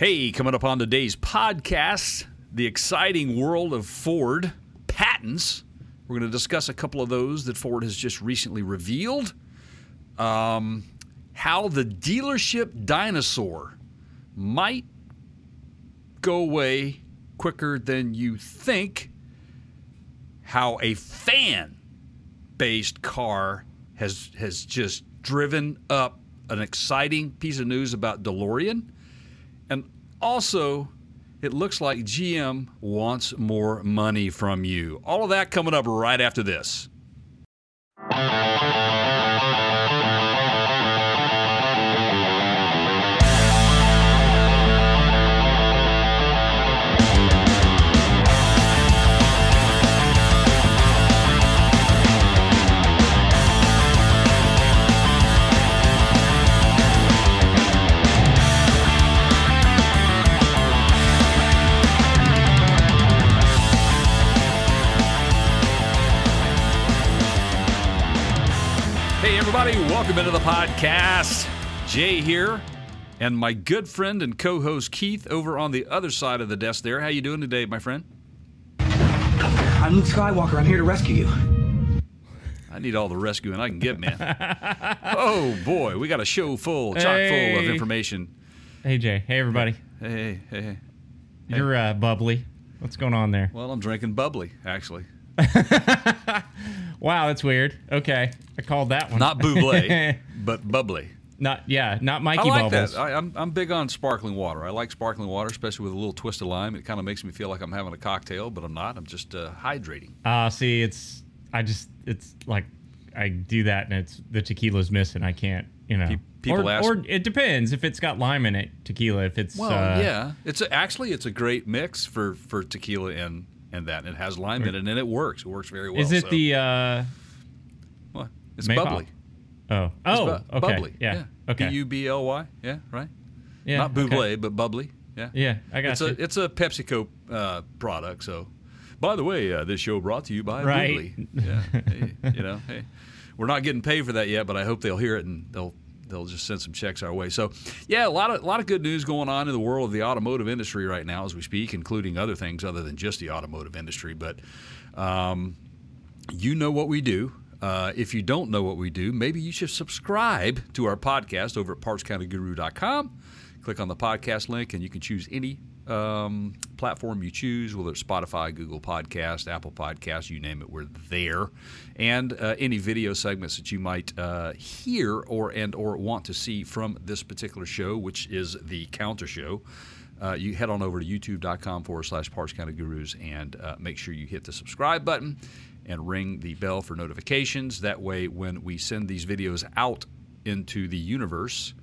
Hey, coming up on today's podcast, the exciting world of Ford patents. We're going to discuss a couple of those that Ford has just recently revealed. Um, how the dealership dinosaur might go away quicker than you think. How a fan based car has, has just driven up an exciting piece of news about DeLorean. And also, it looks like GM wants more money from you. All of that coming up right after this. Hey, everybody, welcome into the podcast. Jay here, and my good friend and co-host Keith over on the other side of the desk there. How you doing today, my friend? I'm Luke Skywalker. I'm here to rescue you. I need all the rescuing I can get, man. oh boy, we got a show full, chock full of information. Hey Jay. Hey everybody. Hey hey, hey, hey. You're uh, bubbly. What's going on there? Well, I'm drinking bubbly, actually. Wow, that's weird. Okay, I called that one. Not Bublé, but bubbly. not yeah, not I Mikey like bubbles. that. I, I'm, I'm big on sparkling water. I like sparkling water, especially with a little twist of lime. It kind of makes me feel like I'm having a cocktail, but I'm not. I'm just uh, hydrating. Uh see, it's I just it's like I do that and it's the tequila's missing. I can't, you know. Pe- people or, ask- or it depends if it's got lime in it. Tequila, if it's Well, uh, yeah, it's a, actually it's a great mix for for tequila and and that. It has lime in it, and it works. It works very well. Is it so- the uh What? It's Maypop? bubbly. oh It's oh bu- okay bubbly. yeah, okay B U B L Y. Yeah, right. yeah Not Bublé, okay. but bubbly. Yeah. yeah I got It's you. a it's a PepsiCo uh, product. So, by the way, uh, this show brought to you by Right. Bubbly. Yeah. hey, you know, hey, we're not getting paid for that yet, but I hope they'll hear it and they'll they'll just send some checks our way. So, yeah, a lot of a lot of good news going on in the world of the automotive industry right now as we speak, including other things other than just the automotive industry. But um, you know what we do. Uh, if you don't know what we do, maybe you should subscribe to our podcast over at partscounterguru.com. Click on the podcast link, and you can choose any um, platform you choose, whether it's Spotify, Google Podcast, Apple Podcast, you name it, we're there. And uh, any video segments that you might uh, hear or and or want to see from this particular show, which is the counter show. Uh, you head on over to youtube.com forward slash Parts Counter Gurus and uh, make sure you hit the subscribe button and ring the bell for notifications. That way, when we send these videos out into the universe,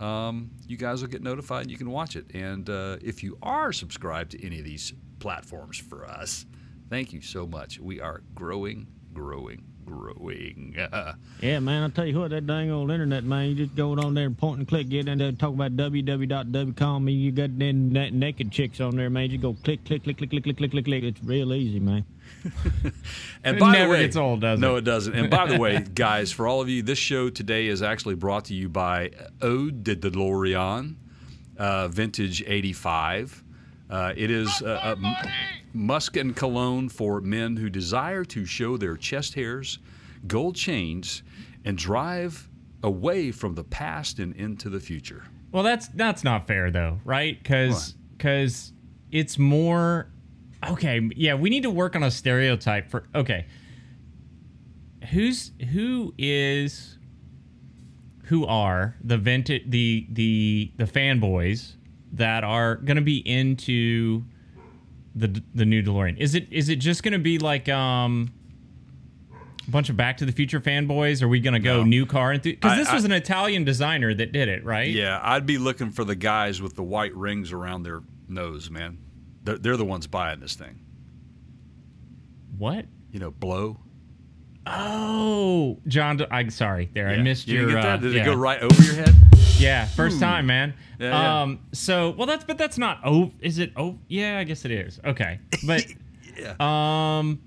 um, you guys will get notified and you can watch it. And uh, if you are subscribed to any of these platforms for us, thank you so much. We are growing, growing, growing. Yeah, man, I'll tell you what, that dang old internet, man, you just go on there and point and click, get in there, talk about www.wcom, and you got them na- naked chicks on there, man. You go click, click, click, click, click, click, click, click, click. It's real easy, man. And It by never the way, gets old, does no, it? it doesn't. And by the way, guys, for all of you, this show today is actually brought to you by Eau de DeLorean, uh, Vintage '85. Uh, it is uh, a m- musk and cologne for men who desire to show their chest hairs, gold chains, and drive away from the past and into the future. Well, that's that's not fair though, right? Because because it's more okay. Yeah, we need to work on a stereotype for okay. Who's who is who are the vintage the the the fanboys that are going to be into the the new DeLorean? Is it is it just going to be like um a bunch of Back to the Future fanboys? Are we going to go No. new car? Because I- this I- was an Italian designer that did it, right? Yeah, I'd be looking for the guys with the white rings around their nose, man. They're, they're the ones buying this thing. What? You know, blow. Oh, John. I'm sorry. There, I missed you your. that? uh, Did yeah. it go right over your head? Yeah, first time, man. Yeah, yeah. Um. So, well, that's but that's not. Oh, is it? Oh, yeah. I guess it is. Okay, but Yeah. um.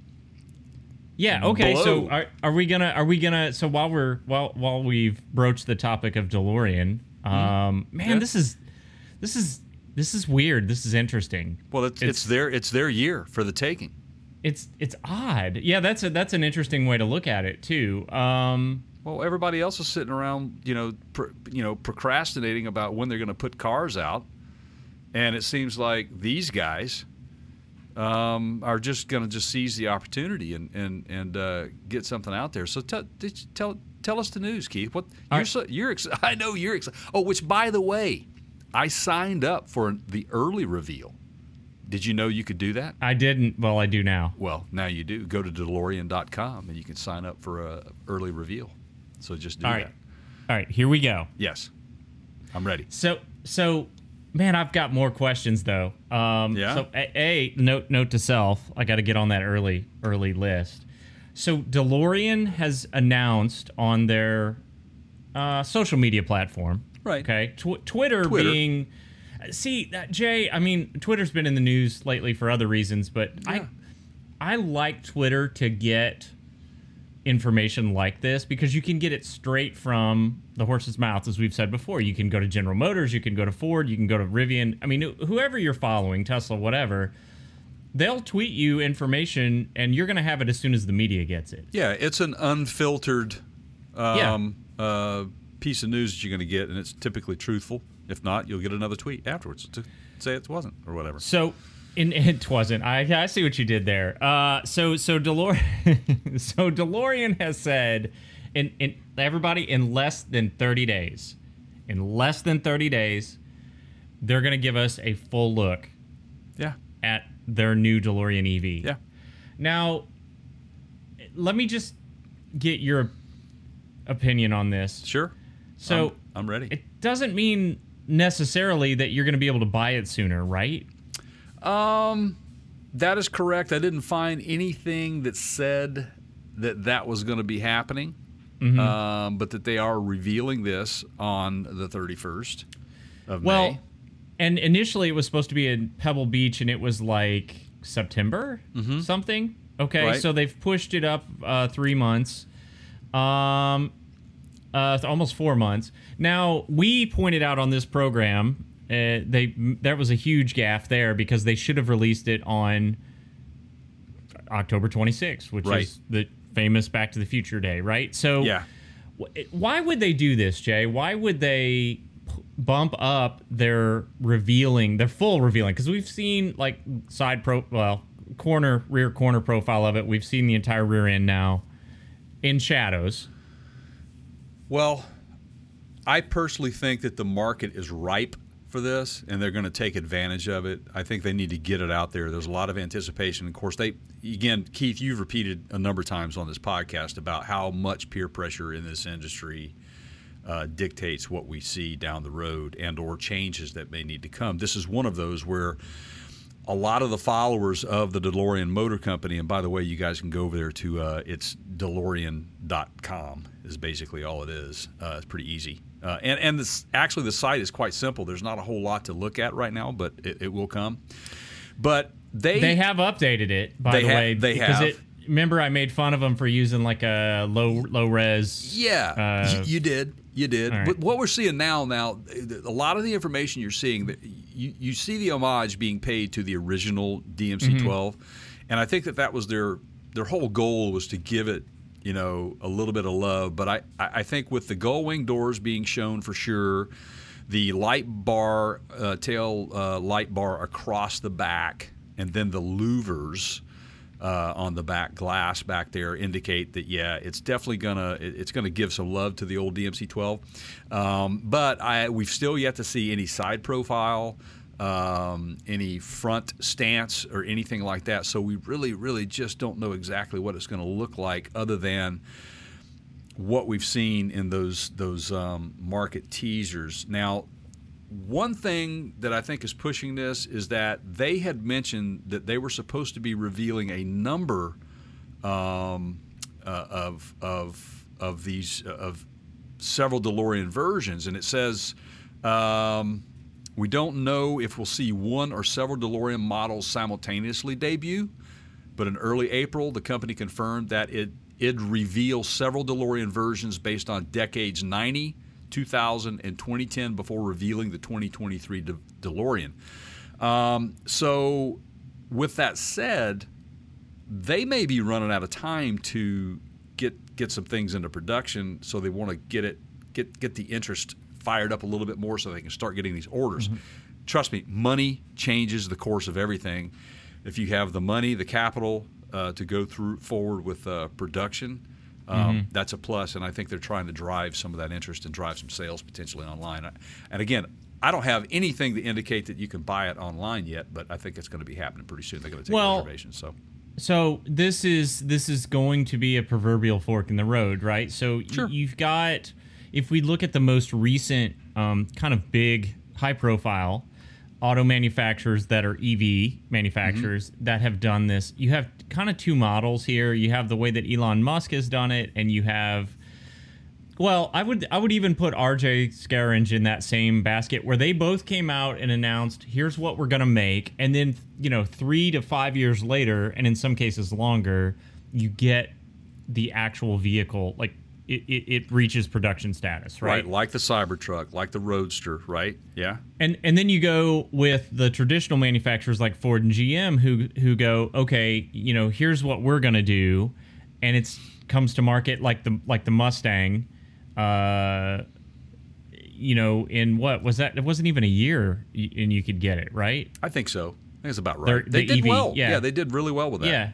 Yeah. Okay. So are, are we gonna are we gonna so while we're while while we've broached the topic of DeLorean, um, man, Hmm. Yeah. this is this is this is weird. This is interesting. Well, it's, it's, It's- their it's their year for the taking. It's it's odd. Yeah, that's a that's an interesting way to look at it too. Um, Well, everybody else is sitting around, you know, pr- you know, procrastinating about when they're going to put cars out, and it seems like these guys um, are just going to just seize the opportunity and and and uh, get something out there. So tell tell tell us the news, Keith. What All you're right. so, you're excited. I know you're excited. Oh, which by the way, I signed up for the early reveal. Did you know you could do that? I didn't. Well, I do now. Well, now you do. Go to DeLorean.com and you can sign up for a early reveal. So just do All that. right. All right. Here we go. Yes, I'm ready. So so, man, I've got more questions though. Um, Yeah? So a, a note note to self. I got to get on that early early list. So DeLorean has announced on their uh, social media platform. Right. Okay. Tw- Twitter, Twitter. being. See, that Jay. I mean, Twitter's been in the news lately for other reasons, but Yeah. I I like Twitter to get information like this because you can get it straight from the horse's mouth, as we've said before. You can go to General Motors, you can go to Ford, you can go to Rivian. I mean, whoever you're following, Tesla, whatever, they'll tweet you information and you're going to have it as soon as the media gets it. Yeah, it's an unfiltered um, uh, piece of news that you're going to get, and it's typically truthful. If not, you'll get another tweet afterwards to say it wasn't or whatever. So, in, it wasn't. I, I see what you did there. Uh, so so DeLorean, so DeLorean has said, in, in everybody in less than thirty days, in less than thirty days, they're going to give us a full look Yeah, at their new DeLorean EV. yeah. Now, let me just get your opinion on this. Sure. So I'm, I'm ready. it doesn't mean necessarily that you're going to be able to buy it sooner, right? Um, that is correct. I didn't find anything that said that that was going to be happening, Mm-hmm. um, but that they are revealing this on the 31st of Well, May. and initially it was supposed to be in Pebble Beach, and it was like September something. Okay, Mm-hmm. Right. so they've pushed it up uh, three months, um, uh, almost four months. Now we pointed out on this program uh, they there was a huge gaffe there because they should have released it on October 26th, which Right. is the famous Back to the Future day, right? So Yeah. Wh- Why would they do this, Jay? Why would they p- bump up their revealing, their full revealing? Because we've seen like side pro, well, corner, rear corner profile of it. We've seen the entire rear end now in shadows. Well, I personally think that the market is ripe for this, and they're going to take advantage of it. I think they need to get it out there. There's a lot of anticipation. Of course, they again, Keith, you've repeated a number of times on this podcast about how much peer pressure in this industry uh, dictates what we see down the road and or changes that may need to come. This is one of those where a lot of the followers of the DeLorean Motor Company, and by the way, you guys can go over there to uh, it's DeLorean.com is basically all it is. Uh, it's pretty easy, uh, and and this actually the site is quite simple. There's not a whole lot to look at right now, but it, it will come. But they They have updated it, by the ha- way. they because have. It, remember, I made fun of them for using like a low low res. Yeah, Uh, y- you did. You did. right. But what we're seeing now, now, a lot of the information you're seeing, that you, you see the homage being paid to the original DMC-12, Mm-hmm. and I think that that was their their whole goal was to give it, you know, a little bit of love. But I, I think with the gull wing doors being shown for sure, the light bar, uh, tail uh, light bar across the back, and then the louvers uh, on the back glass back there indicate that yeah, it's definitely gonna it's gonna give some love to the old DMC-12. Um, but I we've still yet to see any side profile, um, any front stance or anything like that. So we really really just don't know exactly what it's going to look like, other than what we've seen in those those um, market teasers. Now, one thing that I think is pushing this is that they had mentioned that they were supposed to be revealing a number um, uh, of of of these of several DeLorean versions, and it says. Um, we don't know if we'll see one or several DeLorean models simultaneously debut, but in early April, the company confirmed that it it'd reveal several DeLorean versions based on decades 90, 2000 and 2010 before revealing the 2023 De- DeLorean. Um, so, with that said, they may be running out of time to get get some things into production. So they want to get it get get the interest fired up a little bit more, so they can start getting these orders. Trust me, money changes the course of everything. If you have the money, the capital uh, to go through forward with uh, production, um, that's a plus. And I think they're trying to drive some of that interest and drive some sales potentially online. And again, I don't have anything to indicate that you can buy it online yet, but I think it's going to be happening pretty soon. They're going to take Well, reservations. So So this is this is going to be a proverbial fork in the road, right? So Sure. you've got if we look at the most recent um, kind of big high profile auto manufacturers that are EV manufacturers that have done this, you have kind of two models here. You have the way that Elon Musk has done it, and you have well, I would I would even put RJ Scaringe in that same basket where they both came out and announced here's what we're gonna make, and then you know three to five years later, and in some cases longer, you get the actual vehicle like it, it, it reaches production status, right? like the Cybertruck, like the Roadster, right? Yeah. And and then you go with the traditional manufacturers like Ford and GM who who go, okay, you know, here's what we're gonna do, and it's comes to market like the like the Mustang, uh, you know, in what was that? It wasn't even a year, and you could get it right. I think so. I think it's about right. They the did EV, well. yeah. they did really well with that. Yeah,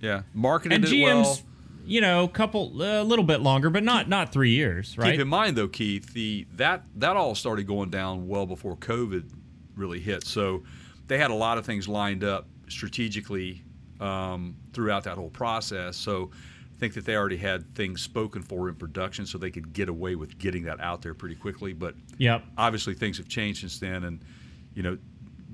Yeah. Marketed and it GM's, well. You know, a couple a little bit longer, but not not three years, right? Keep in mind though, Keith, the that that all started going down well before COVID really hit. So they had a lot of things lined up strategically um, throughout that whole process. So I think that they already had things spoken for in production, so they could get away with getting that out there pretty quickly. But Yep. obviously things have changed since then, and you know.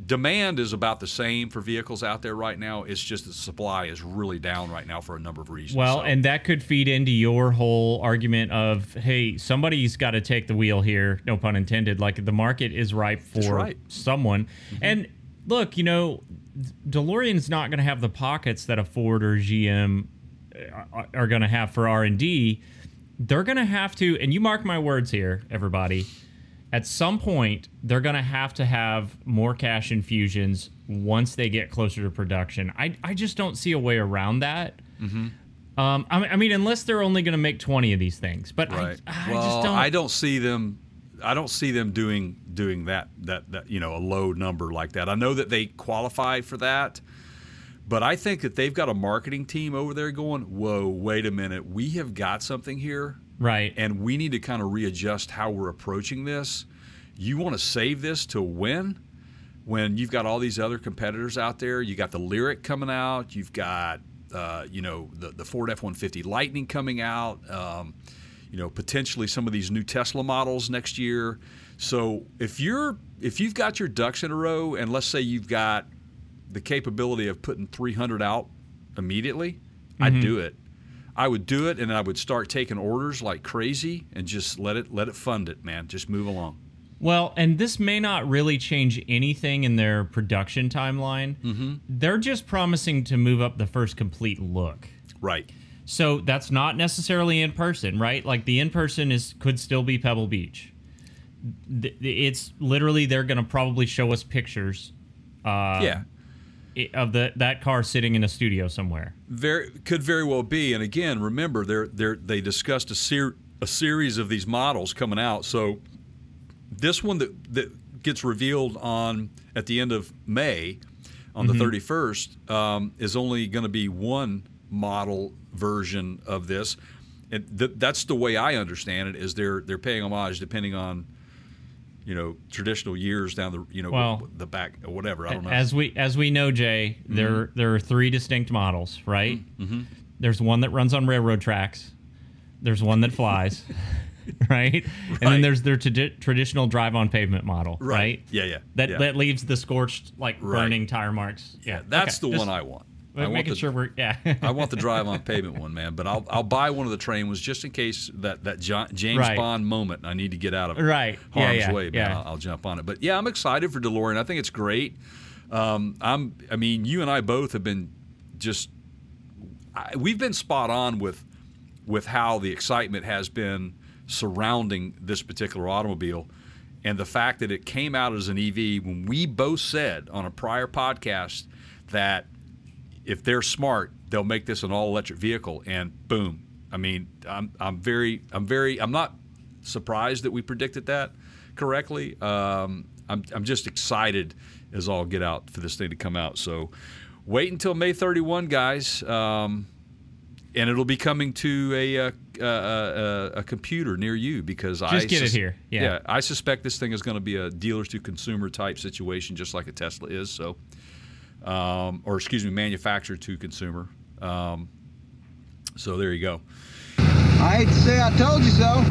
Demand is about the same for vehicles out there right now. It's just the supply is really down right now for a number of reasons. Well, So- and that could feed into your whole argument of, hey, somebody's got to take the wheel here, no pun intended. Like the market is ripe for right. someone. Mm-hmm. And look, you know, DeLorean's not going to have the pockets that a Ford or GM uh, are- are going to have for R&D. They're going to have to, and you mark my words here, everybody. At some point, they're going to have to have more cash infusions once they get closer to production. I, I just don't see a way around that. Um, I, mean- I mean, unless they're only going to make twenty of these things, but right. I, I well, just don't. I don't see them. I don't see them doing doing that that that you know a low number like that. I know that they qualify for that, but I think that they've got a marketing team over there going, "Whoa, wait a minute, we have got something here, right. and we need to kind of readjust how we're approaching this. You want to save this to win." When you've got all these other competitors out there, you got the Lyriq coming out, you've got uh, you know the the Ford F one fifty Lightning coming out, um, you know potentially some of these new Tesla models next year. So if you're if you've got your ducks in a row, and let's say you've got the capability of putting 300 out immediately, I'd do it. I would do it, and I would start taking orders like crazy, and just let it let it fund it, man. Just move along. Well, and this may not really change anything in their production timeline. Mm-hmm. They're just promising to move up the first complete look. Right. So that's not necessarily in person, right? Like the in person is could still be Pebble Beach. It's literally they're going to probably show us pictures uh, yeah. Of the that car sitting in a studio somewhere. Very could very well be. And again, remember they're they they discussed a ser- a series of these models coming out. So this one that that gets revealed on at the end of May on the 31st um, is only going to be one model version of this. And th- that's the way I understand it is they're they're paying homage depending on you know traditional years down the you know Well, the back or whatever I don't know. As we as we know, Jay, Mm-hmm. there there are three distinct models, right? Mm-hmm. There's one that runs on railroad tracks. There's one that flies, right? And then there's their tradi- traditional drive on pavement model, right? Yeah, yeah. That yeah. that leaves the scorched like Right. burning tire marks. yeah, that's okay, the just one I want. I want making the, sure we're yeah. I want the drive on pavement one, man. But I'll I'll buy one of the train ones just in case that that Jo- James Right. Bond moment I need to get out of Right. Harm's yeah, way, man. yeah. I'll, I'll jump on it. But yeah, I'm excited for DeLorean. I think it's great. Um, I'm. I mean, you and I both have been just. I, we've been spot on with with how the excitement has been surrounding this particular automobile. And the fact that it came out as an EV when we both said on a prior podcast that if they're smart, they'll make this an all electric vehicle and boom. I mean, I'm, I'm very, I'm very, I'm not surprised that we predicted that correctly. Um, I'm, I'm just excited as all get out for this thing to come out. So wait until May 31, guys. Um, and it'll be coming to a, uh, a, a, a computer near you because I Just get it here. Yeah. I suspect this thing is going to be a dealer to consumer type situation, just like a Tesla is. So, um, or excuse me, manufacturer to consumer. Um, so there you go. I hate to say I told you so.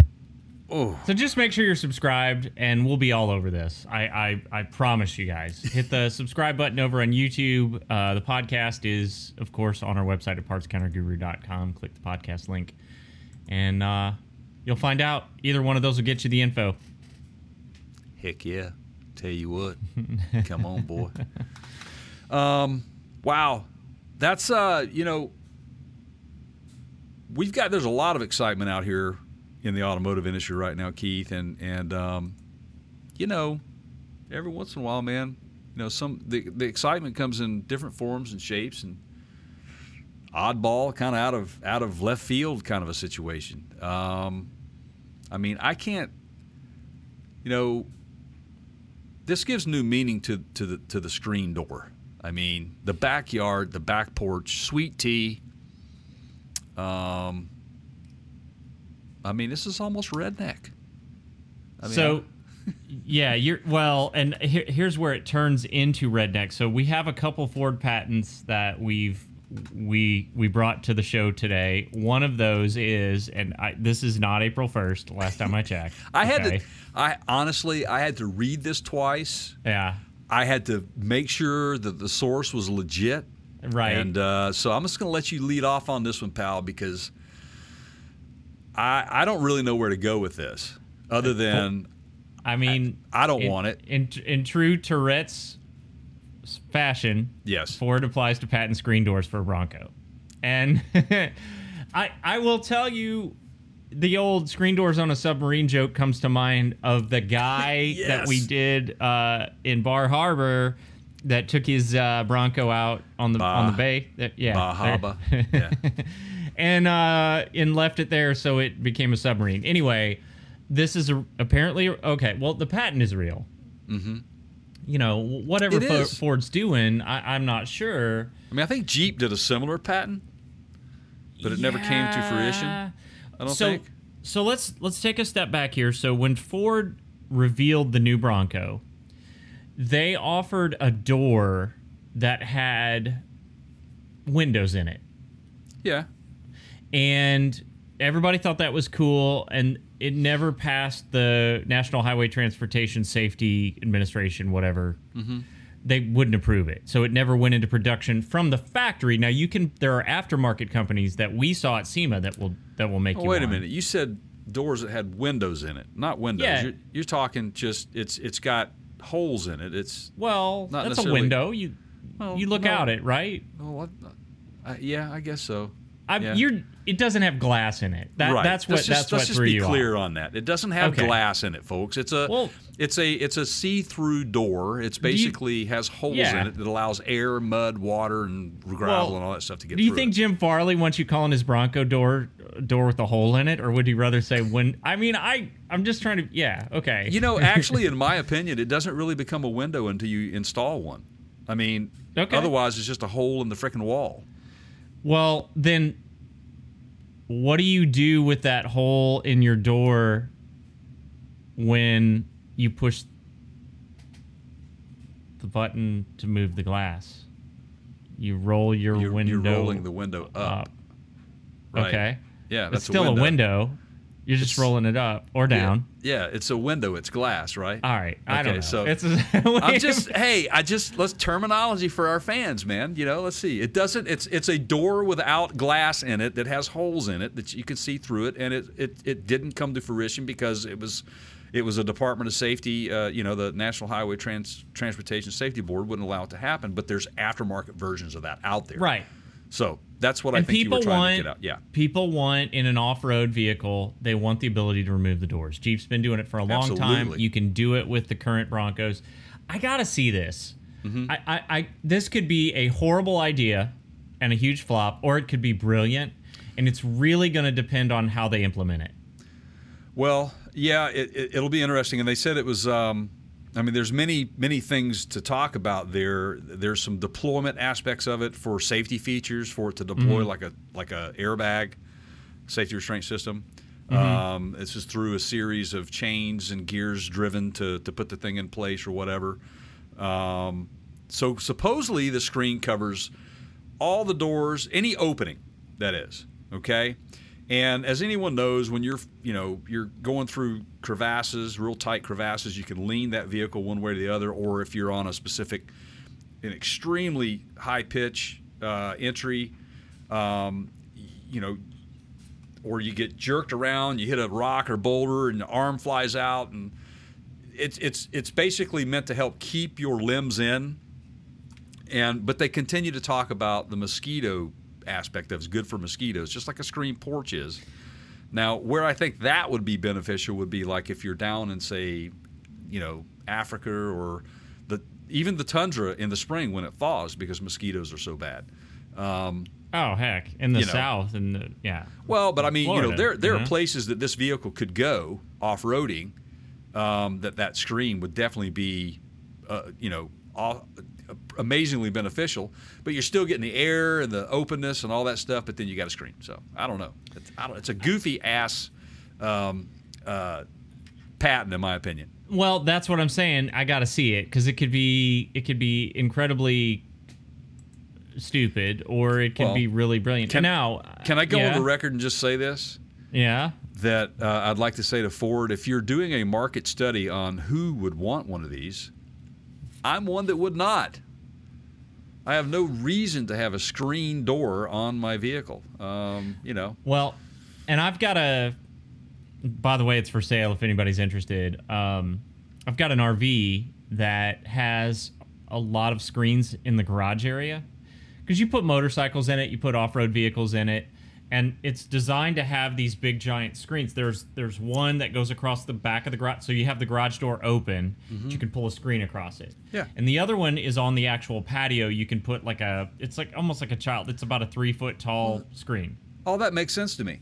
Oh, So just make sure you're subscribed, and we'll be all over this. I I, I promise you guys. Hit the subscribe button over on YouTube. Uh, the podcast is, of course, on our website at partscounterguru.com. Click the podcast link, and uh, you'll find out. Either one of those will get you the info. heck yeah! Tell you what, come on, boy. Um, wow, that's uh, you know, we've got there's a lot of excitement out here in the automotive industry right now, Keith, and and um, you know, every once in a while, man, you know, some the the excitement comes in different forms and shapes and oddball, kind of out of out of left field, kind of a situation. Um, I mean, I can't, you know, this gives new meaning to to the to the screen door. I mean, the backyard, the back porch, sweet tea. Um, I mean, this is almost redneck. I mean, so, yeah, you're well, and here, here's where it turns into redneck. So we have a couple Ford patents that we've we we brought to the show today. One of those is, and I, this is not April first. Last time I checked, I had to. I honestly, I had to read this twice. yeah, I had to make sure that the source was legit. right. And uh, so I'm just going to let you lead off on this one, pal, because I I don't really know where to go with this, other than I mean, I don't in- want it. in in true Tourette's fashion. Yes. Ford applies to patent screen doors for Bronco, and I I will tell you. The old screen doors on a submarine joke comes to mind of the guy that we did uh, in Bar Harbor that took his uh, Bronco out on the on the bay. Yeah, Bahaba. Yeah. and uh, and left it there so it became a submarine. Anyway, this is a, apparently okay. Well, the patent is real. Mm-hmm. You know, whatever Ford's doing, I, I'm not sure. I mean, I think Jeep did a similar patent, but it never came to fruition. I don't so, think. So let's let's take a step back here. So when Ford revealed the new Bronco, they offered a door that had windows in it. Yeah. and everybody thought that was cool and it never passed the national highway transportation safety administration whatever mm-hmm. They wouldn't approve it so it never went into production from the factory now you can there are aftermarket companies that we saw at SEMA that will that will make Oh, you wait a minute. You said doors that had windows in it, not windows. Yeah. You're, you're talking just it's it's got holes in it. It's well Not that's a window you Well, you look no. out it right oh? Uh, I, yeah, I guess so. I, Yeah. you're it doesn't have glass in it that, right. that's what let's just, that's let's just be clear off. on that. It doesn't have Okay. glass in it, folks. It's a Well- it's a it's a see-through door. It's basically has holes Yeah. in it that allows air, mud, water, and gravel Well, and all that stuff to get through. Do you think it. Jim Farley wants you calling his Bronco door door with a hole in it, or would he rather say when? I mean, I I'm just trying to. Yeah, okay. You know, actually, in my opinion, it doesn't really become a window until you install one. I mean, Okay. otherwise it's just a hole in the freaking wall. Well, then, what do you do with that hole in your door when you push the button to move the glass? You roll your You're, window. you're rolling the window up. up. Right. Okay. Yeah, that's it's still a window. a window. You're just It's- rolling it up or down. Yeah, it's a window. It's glass, right? All right. I don't Okay, know. so it's I'm just hey, I just let's terminology for our fans, man. You know, let's see. It doesn't. It's it's a door without glass in it that has holes in it that you can see through it, and it it, it didn't come to fruition because it was. It was a Department of Safety, uh, you know, the National Highway Trans- Transportation Safety Board wouldn't allow it to happen. But there's aftermarket versions of that out there. right. So that's what I and think you were people trying want to get out. Yeah. people want in an off-road vehicle they want the ability to remove the doors jeep's been doing it for a long time you can do it with the current broncos i gotta see this Mm-hmm. I, I, I this could be a horrible idea and a huge flop or it could be brilliant and it's really going to depend on how they implement it Well, yeah, it, it, it'll be interesting. And they said it was. Um, I mean, there's many many things to talk about there. There's some deployment aspects of it for safety features for it to deploy like a like a airbag safety restraint system. Um, this is through a series of chains and gears driven to to put the thing in place or whatever. Um, so supposedly the screen covers all the doors, any opening that is. Okay. And as anyone knows, when you're you know you're going through crevasses, real tight crevasses, you can lean that vehicle one way or the other, or if you're on a specific, an extremely high pitch uh, entry, um, you know, or you get jerked around, you hit a rock or boulder, and the arm flies out, and it's it's it's basically meant to help keep your limbs in. And but they continue to talk about the mosquito aspect of it's good for mosquitoes, just like a screen porch is. Now, where I think that would be beneficial would be like if you're down in say, you know, Africa or the even the tundra in the spring when it thaws because mosquitoes are so bad. Um, oh heck in the You know. south and the yeah well, but I mean, you know, Florida, there there you are places that this vehicle could go off roading. Um, that that screen would definitely be, uh, you know, all, amazingly beneficial. But you're still getting the air and the openness and all that stuff. But then you got a screen. So I don't know. It's, I don't, it's a goofy ass um, uh, patent, in my opinion. Well, that's what I'm saying. I got to see it because it could be it could be incredibly stupid or it could Well, be really brilliant. can- now, Can I go yeah, on the record and just say this? Yeah. that uh, I'd like to say to Ford if you're doing a market study on who would want one of these, I'm one that would not. I have no reason to have a screen door on my vehicle. Um, you know, Well, and I've got a. By the way, it's for sale if anybody's interested. Um, I've got an RV that has a lot of screens in the garage area because you put motorcycles in it, you put off-road vehicles in it, and it's designed to have these big giant screens. There's there's one that goes across the back of the garage, so you have the garage door open, but you mm-hmm. can pull a screen across it. Yeah. And the other one is on the actual patio. You can put like a, it's like almost like a child. It's about a three foot tall screen. all that makes sense to me.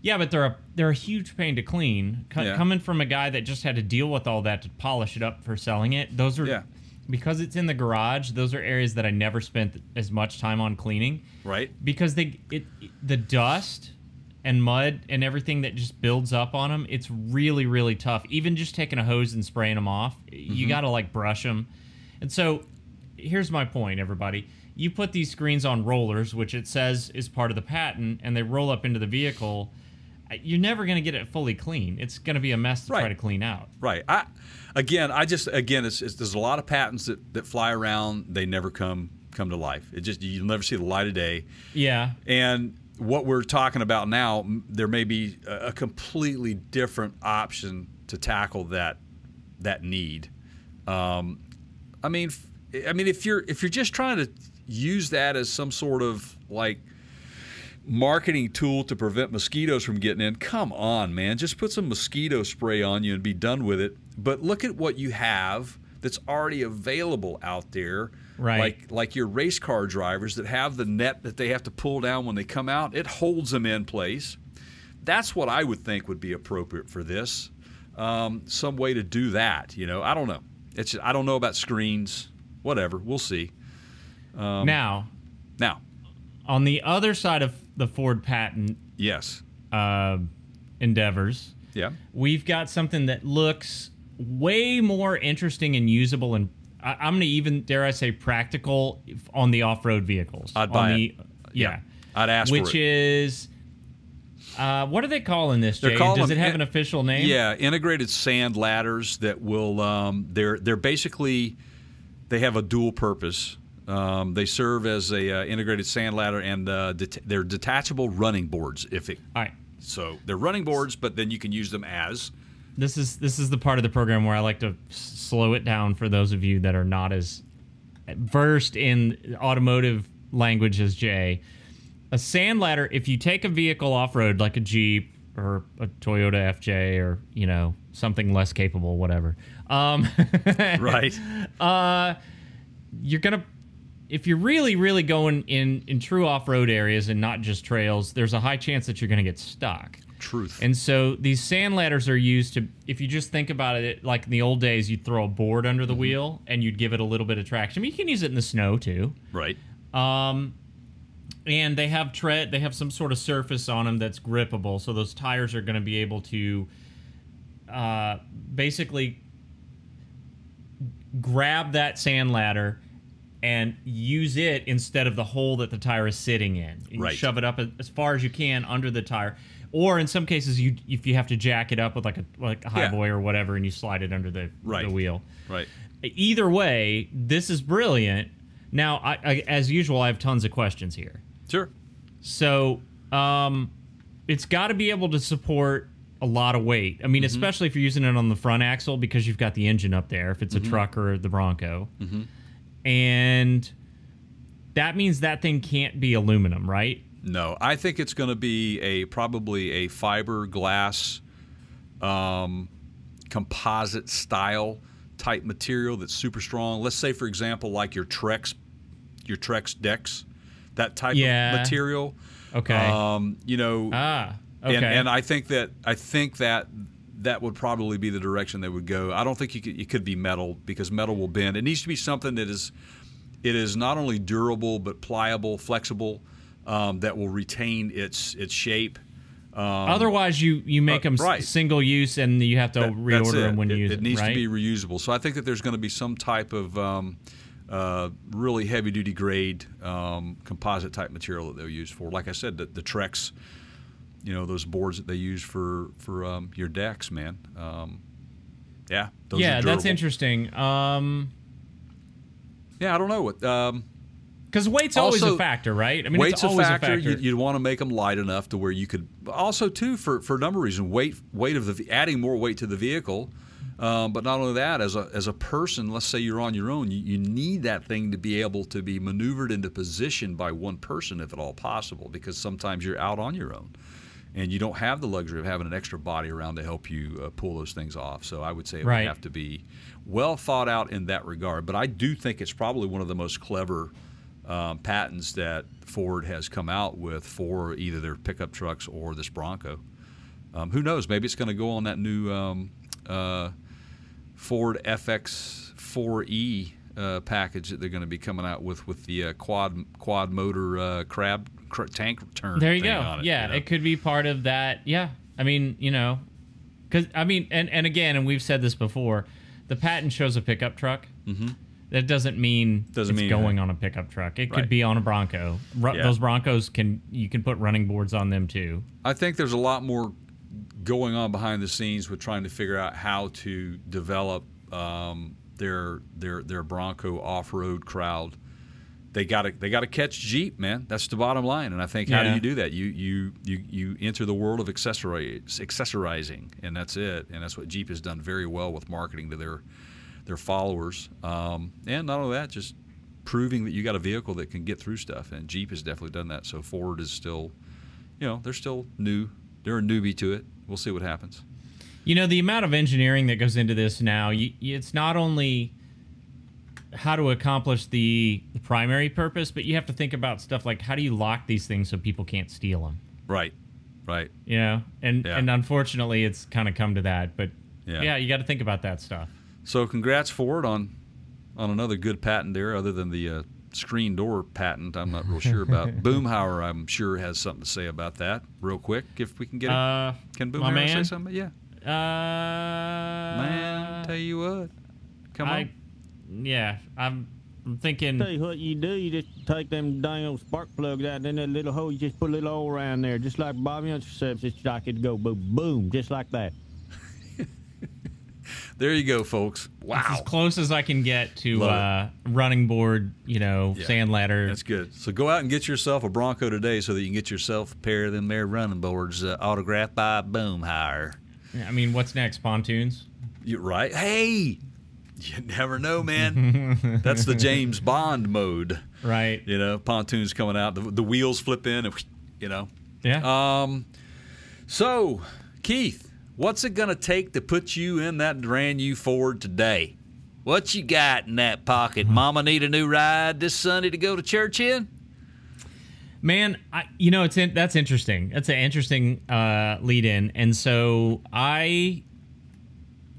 Yeah, but they're a they're a huge pain to clean. Co- Yeah. Coming from a guy that just had to deal with all that to polish it up for selling it, those are Yeah. Because it's in the garage. Those are areas that I never spent as much time on cleaning Right? because they it the dust and mud and everything that just builds up on them. It's really really tough. Even just taking a hose and spraying them off, you Mm-hmm. got to like brush them. And so, here's my point, everybody. You put these screens on rollers, which it says is part of the patent, and they roll up into the vehicle. You're never going to get it fully clean. It's going to be a mess to try to clean out. Right. I again, I just again, it's, it's there's a lot of patents that, that fly around. They never come come to life. It just you'll never see the light of day. Yeah. And what we're talking about now, there may be a, a completely different option to tackle that that need. Um, I mean, f- I mean, if you're if you're just trying to use that as some sort of like marketing tool to prevent mosquitoes from getting in, come on, man, just put some mosquito spray on you and be done with it. But look at what you have that's already available out there. Right. Like like your race car drivers that have the net that they have to pull down when they come out. It holds them in place. That's what I would think would be appropriate for this. Um, some way to do that. You know, I don't know. It's I don't know about screens. Whatever. We'll see. Um, now, Now, on the other side of the Ford patent yes. uh, endeavors, Yeah. we've got something that looks way more interesting and usable and I, I'm going to even dare I say practical on the off-road vehicles. I'd On buy the, it. Yeah. Yeah. I'd ask for Which is uh, what are they calling this, They're Jay? calling Does it have in- an official name? Yeah, integrated sand ladders that will. Um, they're they're basically they have a dual purpose. Um, they serve as a uh, integrated sand ladder and uh, det- they're detachable running boards. If it All right. so, they're running boards, but then you can use them as. This is this is the part of the program where I like to slow it down for those of you that are not as versed in automotive language as Jay. A sand ladder, if you take a vehicle off road like a Jeep or a Toyota FJ or, you know, something less capable, whatever. Um, Right. uh, you're gonna if you're really really going in in true off-road areas and not just trails there's a high chance that you're gonna get stuck Truth. and so these sand ladders are used to if you just think about it like in the old days you'd throw a board under the wheel and you'd give it a little bit of traction I mean, you can use it in the snow too right. um, and they have tread. They have some sort of surface on them that's grippable, so those tires are going to be able to uh, basically grab that sand ladder and use it instead of the hole that the tire is sitting in. You Right. shove it up as far as you can under the tire. Or in some cases, you if you have to jack it up with like a like a high Yeah. boy or whatever, and you slide it under the Right. the wheel Right. either way, this is brilliant. Now, I, I, as usual, I have tons of questions here. Sure. So, um, it's got to be able to support a lot of weight. I mean, mm-hmm. especially if you're using it on the front axle because you've got the engine up there. If it's a mm-hmm. truck or the Bronco, mm-hmm. And that means that thing can't be aluminum, right? No, I think it's going to be a probably a fiberglass, um, composite style type material that's super strong. Let's say, for example, like your Trex, your Trex decks, that type Yeah. of material. Okay. Um, you know, ah. Okay. and, and I think that I think that that would probably be the direction they would go. I don't think you could, it could be metal because metal will bend. It needs to be something that is it is not only durable but pliable, flexible, um, that will retain its its shape. Otherwise, you you make uh, them right. single use, and you have to That- reorder it. them when you use it it. needs right? to be reusable. So I think that there's going to be some type of um, uh, really heavy duty grade um, composite type material that they'll use for. Like I said, the, the Trex, you know, those boards that they use for for um, your decks, man. Um, yeah, those yeah, that's interesting. Um, Yeah, I don't know what. Um, because weight's always a factor, right? I mean, weight's it's always a factor. A factor. You'd, you'd want to make them light enough to where you could. Also, too, for for a number of reasons, weight weight of the adding more weight to the vehicle. Um, but not only that, as a as a person, let's say you're on your own, you, you need that thing to be able to be maneuvered into position by one person, if at all possible, because sometimes you're out on your own, and you don't have the luxury of having an extra body around to help you uh, pull those things off. So I would say it Right. would have to be well thought out in that regard. But I do think it's probably one of the most clever um, patents that Ford has come out with for either their pickup trucks or this Bronco. Um, who knows? Maybe it's going to go on that new um, uh, Ford FX4E uh, package that they're going to be coming out with with the uh, quad quad motor uh, crab cr- tank turn. There you go. it, yeah, you know? it could be part of that. Yeah, I mean, you know, because I mean, and and again, and we've said this before, the patent shows a pickup truck. Mm-hmm. That doesn't mean Doesn't it's mean going anything. on a pickup truck. It could be on a Bronco. Ru- Yeah. Those Broncos can you can put running boards on them too. I think there's a lot more going on behind the scenes with trying to figure out how to develop um, their their their Bronco off-road crowd. They got to they got to catch Jeep, man. That's the bottom line. And I think how do you do that? You you you you enter the world of accessories, accessorizing, and that's it. And that's what Jeep has done very well with marketing to their their followers. Um, and not only that, just proving that you got a vehicle that can get through stuff. And Jeep has definitely done that. So Ford is still, you know, they're still new. They're a newbie to it. We'll see what happens. You know, the amount of engineering that goes into this now, you, it's not only how to accomplish the, primary purpose, but you have to think about stuff like how do you lock these things so people can't steal them. Right. Right. You know, and Yeah. and unfortunately, it's kind of come to that. But Yeah. yeah, you got to think about that stuff. So congrats Ford on on another good patent there, other than the uh, screen door patent. I'm not real sure about. Boomhauer, I'm sure has something to say about that. Real quick, if we can get it. Uh, can Boomhauer say something? Yeah. uh, Man, tell you what. Come I, on. Yeah, I'm, I'm thinking. Tell you what you do, you just take them dang old spark plugs out, then that little hole, you just put a little oil around there, just like Bobby Hunter says, it's like it go boom, boom, just like that. There you go, folks. It's Wow. as close as I can get to uh, running board, you know, Yeah. sand ladder. That's good. So go out and get yourself a Bronco today so that you can get yourself a pair of them there running boards uh, autographed by Boomhauer. I mean, what's next? Pontoons? You're right? Hey, You never know, man. That's the James Bond mode. Right. You know, pontoons coming out, the, the wheels flip in, and you know. Yeah. Um, so Keith, what's it gonna take to put you in that brand new Ford today? What you got in that pocket? Mama need a new ride this Sunday to go to church in? Man, I, you know, it's in, that's interesting. That's an interesting uh, lead in, and so I,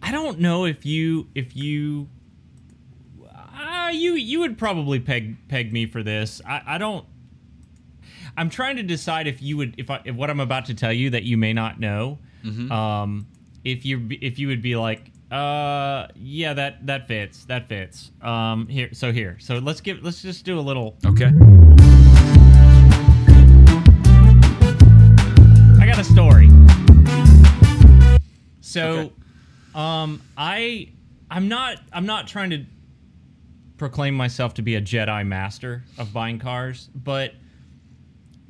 I don't know if you if you, uh, you you would probably peg peg me for this. I, I don't. I'm trying to decide if you would if I, if what I'm about to tell you that you may not know, um, if you if you would be like, uh, yeah, that that fits, that fits. Um, here, so here, so let's give let's just do a little Okay. I got a story. So, Okay. Um, I I'm not I'm not trying to proclaim myself to be a Jedi master of buying cars, but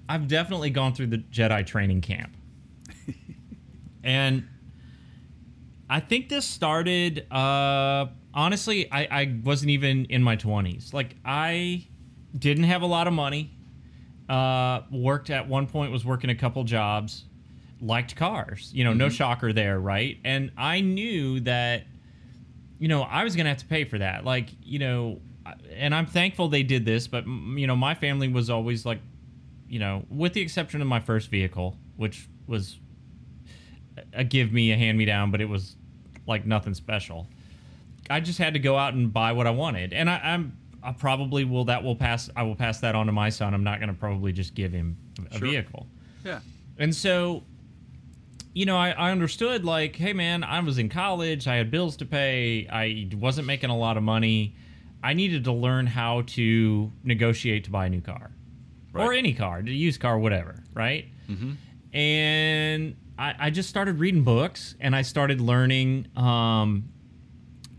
I've definitely gone through the Jedi training camp, and I think this started. Uh, honestly, I, I wasn't even in my twenties. Like I didn't have a lot of money uh, worked at one point was working a couple jobs liked cars you know no mm-hmm. shocker there right and i knew that you know i was gonna have to pay for that like you know and i'm thankful they did this but you know my family was always like you know with the exception of my first vehicle which was a give me a hand me down but it was like nothing special I just had to go out and buy what I wanted, and I, I'm I probably will that will pass. I will pass that on to my son. I'm not going to probably just give him a Sure. vehicle, Yeah. and so you know I, I understood like, hey man, I was in college. I had bills to pay. I wasn't making a lot of money. I needed to learn how to negotiate to buy a new car, or any car, a used car, whatever, right? And I, I just started reading books, and I started learning. Um,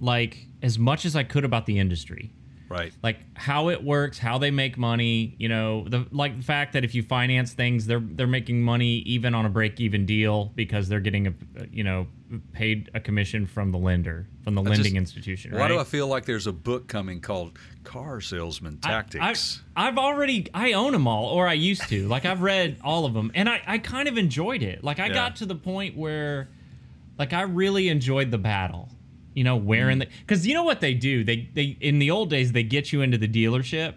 like as much as I could about the industry. Right. Like how it works, how they make money, you know, the like the fact that if you finance things, they're they're making money even on a break even deal because they're getting a you know paid a commission from the lender, from the I lending just- institution, Why right? do I feel like there's a book coming called Car Salesman Tactics? I, have already I own them all, or I used to. Like I've read all of them, and I I kind of enjoyed it. Like I Yeah. got to the point where, like I really enjoyed the battle. You know, wearing Mm. the because you know what they do. They they in the old days they get you into the dealership.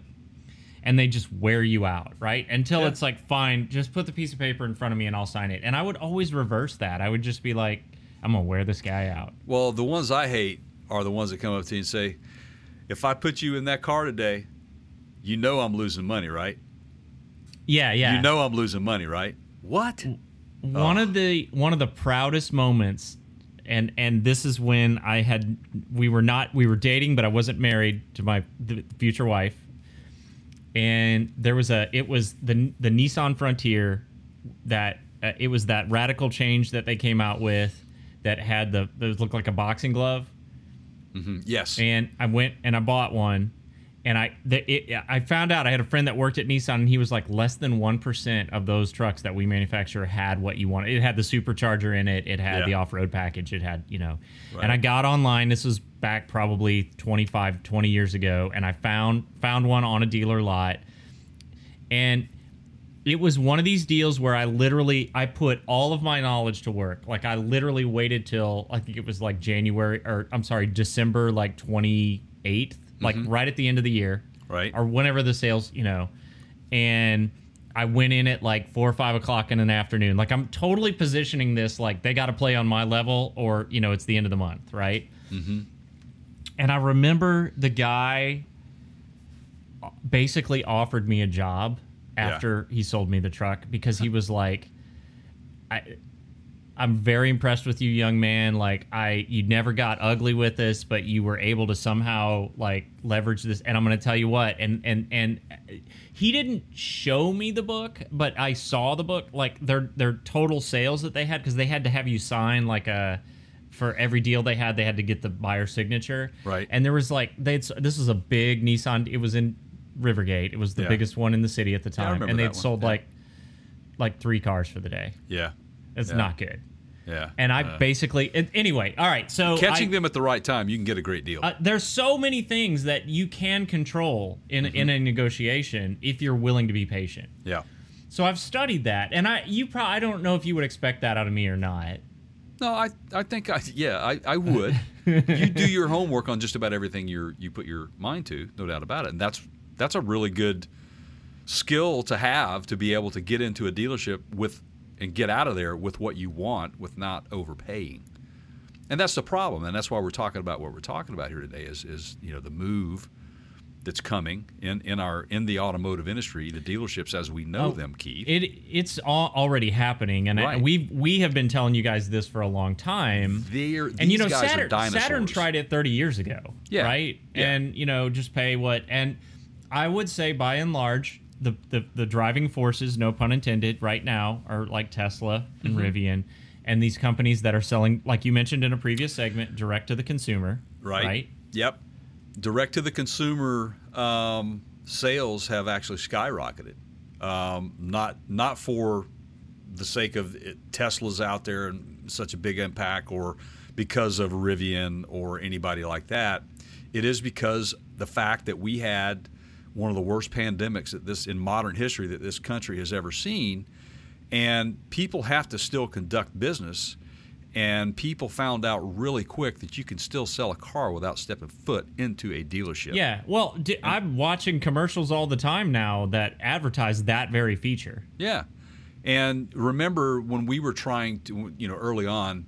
And they just wear you out, right? Until Yeah. it's like, fine, just put the piece of paper in front of me and I'll sign it. And I would always reverse that. I would just be like, I'm gonna wear this guy out. well, the ones I hate are the ones that come up to you and say, "If I put you in that car today, you know I'm losing money, right? Yeah, yeah. You know I'm losing money, right? What? one Oh. of the one of the proudest moments and and this is when I had we were not we were dating but I wasn't married to my the future wife and there was a it was the the Nissan Frontier that uh, it was that radical change that they came out with that had the that looked like a boxing glove Mm-hmm. Yes. and I went and I bought one, and I the, it, I found out I had a friend that worked at Nissan, and he was like less than one percent of those trucks that we manufacture had what you wanted. It had the supercharger in it, it had Yeah. the off road package, it had you know, Right. and I got online. This was back probably 25, 20 years ago, and I found found one on a dealer lot, and it was one of these deals where I literally I put all of my knowledge to work. Like I literally waited till I think it was like January or I'm sorry, December like 28th, like right at the end of the year. Right. Or whenever the sales, you know. And I went in at like four or five o'clock in an afternoon. Like I'm totally positioning this like they got to play on my level or, you know, it's the end of the month, right? Mm-hmm. And I remember the guy basically offered me a job Yeah. after he sold me the truck because he was like I I'm very impressed with you young man like I you never got ugly with us but you were able to somehow like leverage this and I'm going to tell you what and and and uh, he didn't show me the book but I saw the book like their their total sales that they had cuz they had to have you sign like a for every deal they had they had to get the buyer signature Right. and there was like they this was a big Nissan it was in Rivergate it was the Yeah. biggest one in the city at the time remember and they'd sold Yeah. like like three cars for the day yeah. It's Yeah. not good Yeah. And I Uh. basically it- anyway. All right, so Catching I- them at the right time, you can get a great deal. uh, there's so many things that you can control in Mm-hmm. in a negotiation if you're willing to be patient. yeah. So I've studied that, and I you probably I don't know if you would expect that out of me or not. No, I, I think I yeah I, I would. you do your homework on just about everything you you put your mind to, no doubt about it, and that's that's a really good skill to have to be able to get into a dealership with and get out of there with what you want with not overpaying. And that's the problem, and that's why we're talking about what we're talking about here today is is you know the move that's coming in, in our in the automotive industry, the dealerships as we know Oh, them, Keith. It it's all already happening, and Right. we we have been telling you guys this for a long time. They're, and you know Saturn. Saturn tried it 30 years ago Yeah. right Yeah. and you know just pay what and i would say by and large the, the the driving forces no pun intended right now are like tesla and Mm-hmm. rivian and these companies that are selling like you mentioned in a previous segment direct to the consumer Right. right Yep. Direct to the consumer um, sales have actually skyrocketed. Um, not not for the sake of it, Tesla's out there and such a big impact, or because of Rivian or anybody like that. It is because the fact that we had one of the worst pandemics that this in modern history that this country has ever seen, and people have to still conduct business. And people found out really quick that you can still sell a car without stepping foot into a dealership. yeah well i'm watching commercials all the time now that advertise that very feature Yeah. And remember when we were trying to, you know, early on,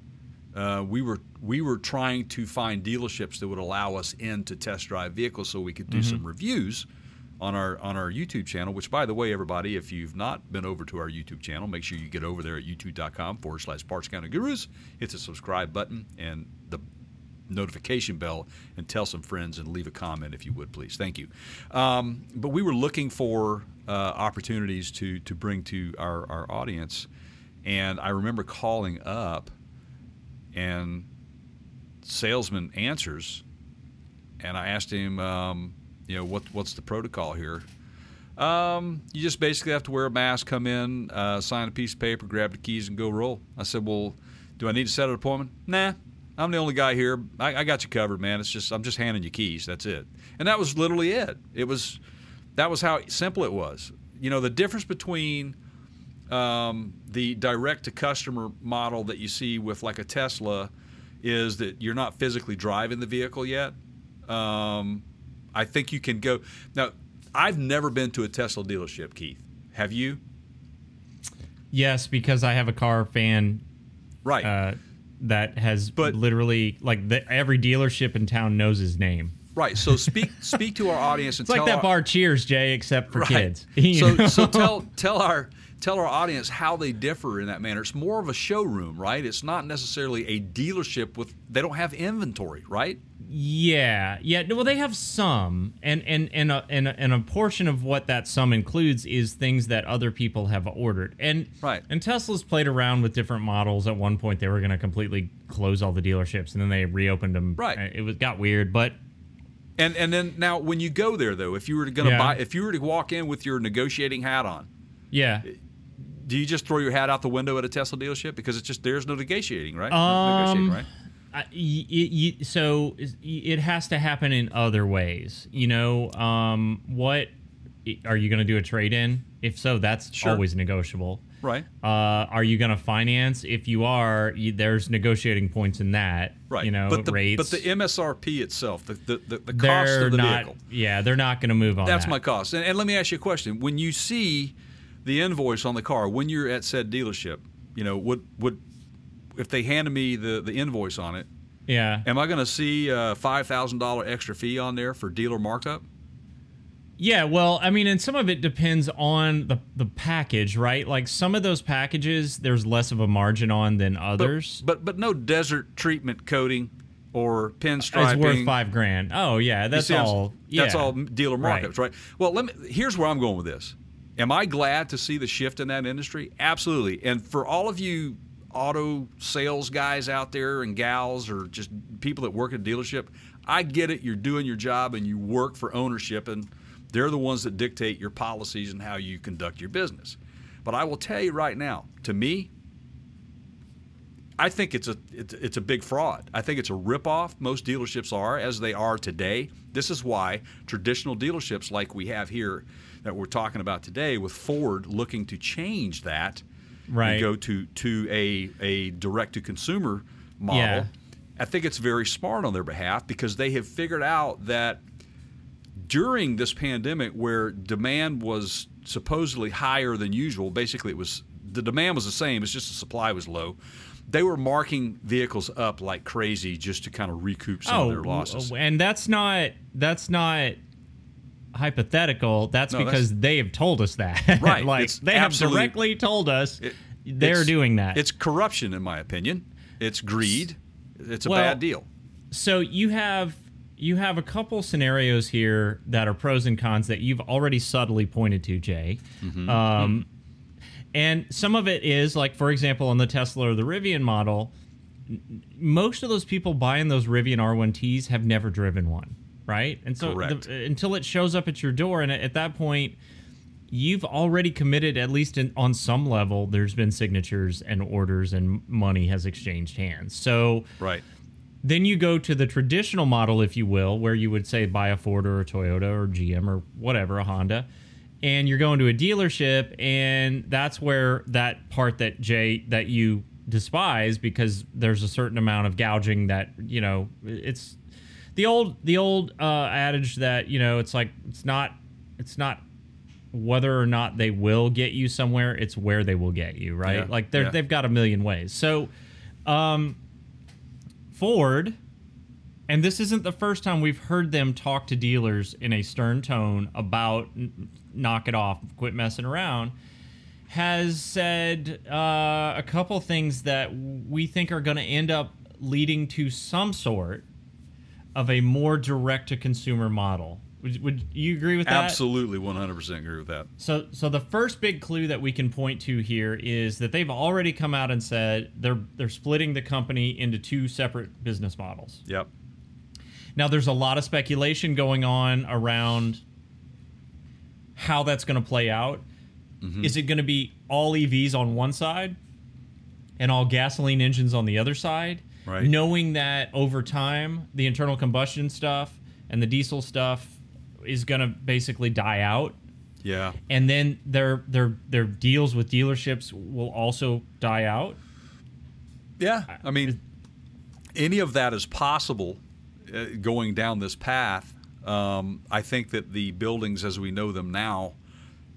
uh, we were we were trying to find dealerships that would allow us in to test drive vehicles so we could do some reviews on our on our YouTube channel. Which, by the way, everybody, if you've not been over to our YouTube channel, make sure you get over there at youtube.com forward slash Parts Counter Gurus. Hit the subscribe button and the notification bell and tell some friends and leave a comment if you would please thank you um, but we were looking for uh, opportunities to to bring to our, our audience and i remember calling up and salesman answers and i asked him um, you know what what's the protocol here um, you just basically have to wear a mask come in uh, sign a piece of paper grab the keys and go roll i said well do i need to set an appointment nah I'm the only guy here. I, I got you covered, man. It's just I'm just handing you keys. That's it. And that was literally it. It was that was how simple it was. You know, the difference between um, the direct to customer model that you see with like a Tesla is that you're not physically driving the vehicle yet. Um, I think you can go now. I've never been to a Tesla dealership, Keith. Have you? yes because i have a car fan Right. uh, that has But- literally like the, every dealership in town knows his name. right. So speak speak to our audience and It's like that our- bar Cheers, Jay, except for Right. kids. You So, know? so tell tell our tell our audience how they differ in that manner. It's more of a showroom, right? It's not necessarily a dealership with they don't have inventory, right? Yeah, yeah. Well, they have some, and and and a, and a, and a portion of what that sum includes is things that other people have ordered. And Right. And Tesla's played around with different models. At one point, they were going to completely close all the dealerships, and then they reopened them. Right. Uh, It was got weird, but And and then now when you go there though, if you were going to Yeah. buy if you were to walk in with your negotiating hat on, yeah. do you just throw your hat out the window at a Tesla dealership because it's just there's no negotiating, right? No Um, negotiating, right? I- y- y- y- so it has to happen in other ways. You know, um, what are you going to do a trade in? If so, that's Sure. always negotiable. Right. Uh, are you going to finance? If you are, you, there's negotiating points in that. Right. You know, but the, rates. But the MSRP itself, the the, the, the cost of the not. vehicle. Yeah, they're not going to move on. That's that. my cost. And, and let me ask you a question: When you see the invoice on the car, when you're at said dealership, you know, would would if they handed me the the invoice on it, Yeah. am I going to see a five thousand dollar extra fee on there for dealer markup? Yeah, well, I mean, and some of it depends on the the package, right? Like some of those packages, there's less of a margin on than others. but but no desert treatment coating or pinstriping. it's worth five grand. Oh yeah, that's see what I'm- all. Yeah. That's all dealer Right. markups, right. Well, let me. Here's where I'm going with this. Am I glad to see the shift in that industry? Absolutely. And for all of you auto sales guys out there and gals, or just people that work at a dealership, I get it. You're doing your job and you work for ownership, and they're the ones that dictate your policies and how you conduct your business. But I will tell you right now, to me, I think it's a it's, it's a big fraud. I think it's a ripoff. Most dealerships are as they are today. This is why traditional dealerships like we have here that we're talking about today with Ford looking to change that Right. and go to to a a direct to consumer model. Yeah. I think it's very smart on their behalf because they have figured out that during this pandemic where demand was supposedly higher than usual, basically it was the demand was the same, it's just the supply was low. They were marking vehicles up like crazy just to kind of recoup some of oh, their losses. Oh, and that's not that's not hypothetical. That's No, because they have told us that. Right. like It's they have directly told us It- they're doing that. It's corruption, in my opinion. It's greed. It's a Well, bad deal. so you have you have a couple scenarios here that are pros and cons that you've already subtly pointed to, Jay. Mm-hmm. Um, and some of it is like, for example, on the Tesla or the Rivian model, most of those people buying those Rivian R1Ts have never driven one, right? And so the, until it shows up at your door, and at that point, you've already committed at least in, on some level. There's been signatures and orders, and money has exchanged hands. So Right. then you go to the traditional model, if you will, where you would say buy a Ford or a Toyota or GM or whatever, a Honda, and you're going to a dealership, and that's where that part that Jay that you despise because there's a certain amount of gouging that you know it's the old the old uh, adage that you know it's like it's not it's not whether or not they will get you somewhere it's where they will get you right? Yeah, like they're, yeah. they've got a million ways. So um Ford, and this isn't the first time we've heard them talk to dealers in a stern tone about n- knock it off, quit messing around, has said uh, a couple things that we think are going to end up leading to some sort of a more direct to consumer model. Would, would you agree with that? Absolutely 100% agree with that. So, so the first big clue that we can point to here is that they've already come out and said they're they're splitting the company into two separate business models. Yep. Now, there's a lot of speculation going on around how that's going to play out. Mm-hmm. Is it going to be all EVs on one side and all gasoline engines on the other side? Right. Knowing that over time, the internal combustion stuff and the diesel stuff is going to basically die out Yeah. and then their their their deals with dealerships will also die out. Yeah, I mean, any of that is possible uh, going down this path. Um, I think that the buildings, as we know them now,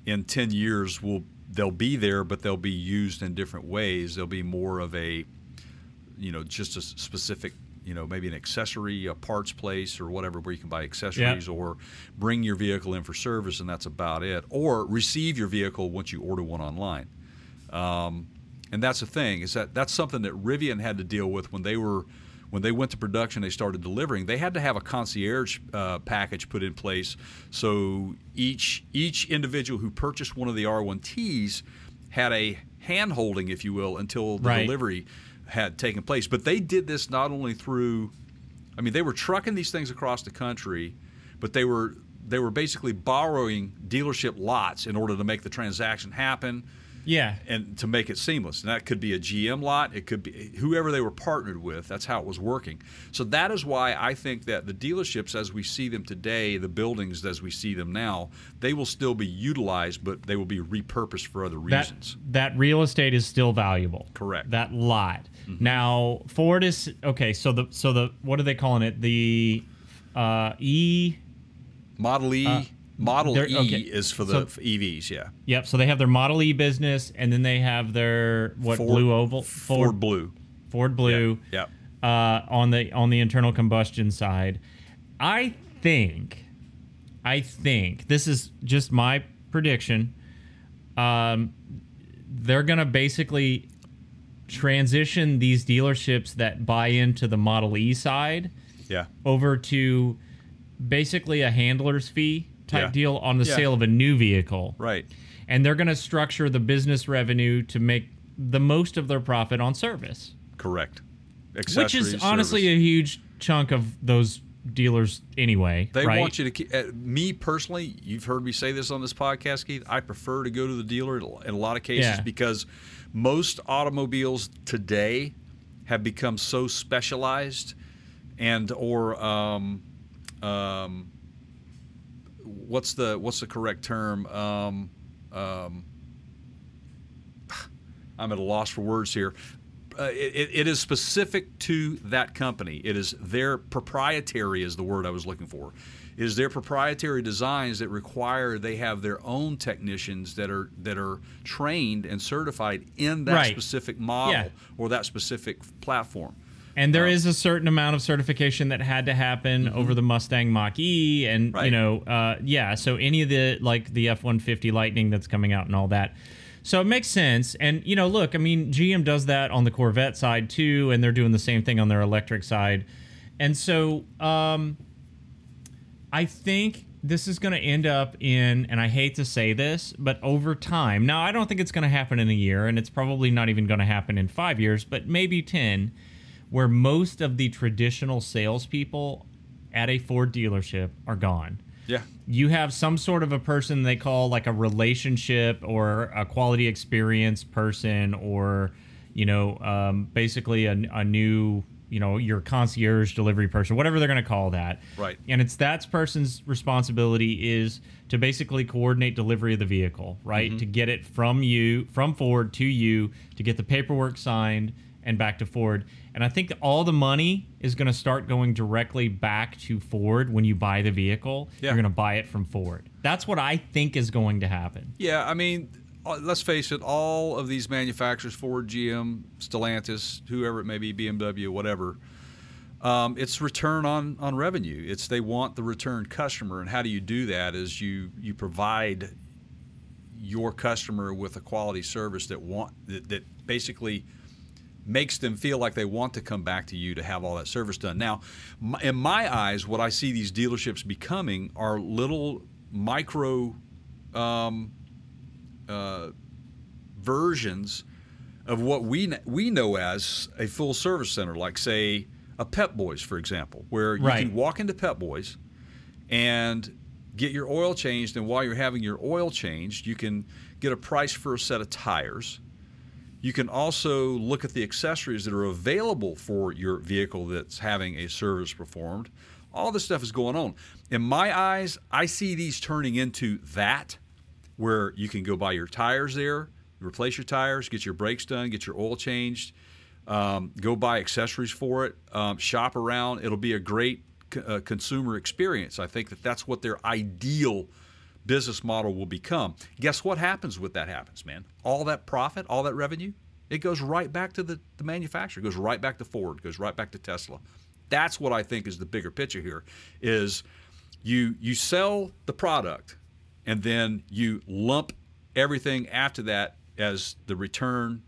in ten years will they'll be there, but they'll be used in different ways. They'll be more of a, you know, just a specific, you know, maybe an accessory, a parts place, or whatever, where you can buy accessories, or bring your vehicle in for service, and that's about it. Or receive your vehicle once you order one online. Um, and that's the thing is that that's something that Rivian had to deal with when they were when they went to production. They started delivering. They had to have a concierge uh, package put in place, so each each individual who purchased one of the R1Ts had a hand holding, if you will, until the Right. delivery had taken place. But they did this not only through I mean, they were trucking these things across the country, but they were they were basically borrowing dealership lots in order to make the transaction happen Yeah. and to make it seamless. And that could be a GM lot, it could be whoever they were partnered with. That's how it was working. So that is why I think that the dealerships, as we see them today, the buildings as we see them now, they will still be utilized, but they will be repurposed for other reasons. that real estate is still valuable. Correct. That lot. Now Ford is okay. So the so the what are they calling it? The uh, E. Model E, Model E okay. is for the So- EVs. Yeah, Yep. So they have their Model E business, and then they have their what Ford- blue oval Ford, Blue. Ford Blue. Yeah. uh, on the on the internal combustion side. I think, I think this is just my prediction. Um, they're gonna basically transition these dealerships that buy into the Model E side Yeah. over to basically a handler's fee type Yeah. deal on the Yeah. sale of a new vehicle Right. and they're going to structure the business revenue to make the most of their profit on service, Correct. which Accessories, is honestly a huge chunk of those dealers anyway. They right? want you to keep. Uh, me personally, you've heard me say this on this podcast, Keith. I prefer to go to the dealer in a lot of cases Yeah. because most automobiles today have become so specialized and or um, um, what's the what's the correct term? Um, um, I'm at a loss for words here. Uh, it, it is specific to that company. It is their proprietary is the word I was looking for. Is their proprietary designs that require they have their own technicians that are that are trained and certified in that Right. specific model Yeah. or that specific platform. And there is a certain amount of certification that had to happen over the Mustang Mach E, and you know, uh, yeah. So any of the like the F one fifty Lightning that's coming out and all that. So it makes sense. And you know, look, I mean, GM does that on the Corvette side too, and they're doing the same thing on their electric side. And so, um, I think this is going to end up in, and I hate to say this, but over time. Now, I don't think it's going to happen in a year, and it's probably not even going to happen in five years, but maybe 10, where most of the traditional salespeople at a Ford dealership are gone. Yeah. You have some sort of a person they call like a relationship or a quality experience person, or, you know, um, basically a, a new, you know, your concierge delivery person, whatever they're going to call that. Right. and it's that person's responsibility is to basically coordinate delivery of the vehicle right? Mm-hmm. To get it from you from ford to you to get the paperwork signed and back to ford. And i think all the money is going to start going directly back to ford when you buy the vehicle. Yeah. you're going to buy it from ford. That's what i think is going to happen. Yeah, I mean, let's face it, all of these manufacturers, Ford, GM, Stellantis, whoever it may be, BMW, whatever, um, it's return on, on revenue. It's they want the return customer, and how do you do that? Is you you provide your customer with a quality service that want that, that basically makes them feel like they want to come back to you to have all that service done. Now, my, in my eyes, what I see these dealerships becoming are little micro um, uh, versions of what we we know as a full service center, like say a Pep Boys, for example, where you Right. can walk into Pep Boys and get your oil changed, and while you're having your oil changed, you can get a price for a set of tires. You can also look at the accessories that are available for your vehicle that's having a service performed. All this stuff is going on. In my eyes, I see these turning into that, where you can go buy your tires there, replace your tires, get your brakes done, get your oil changed, um, go buy accessories for it, um, shop around. It'll be a great uh, consumer experience. I think that that's what their ideal business model will become. Guess what happens with that happens, man? All that profit, all that revenue, it goes right back to the, the manufacturer, goes right back to Ford, goes right back to Tesla. That's what I think is the bigger picture here is you you sell the product and then you lump everything after that as the return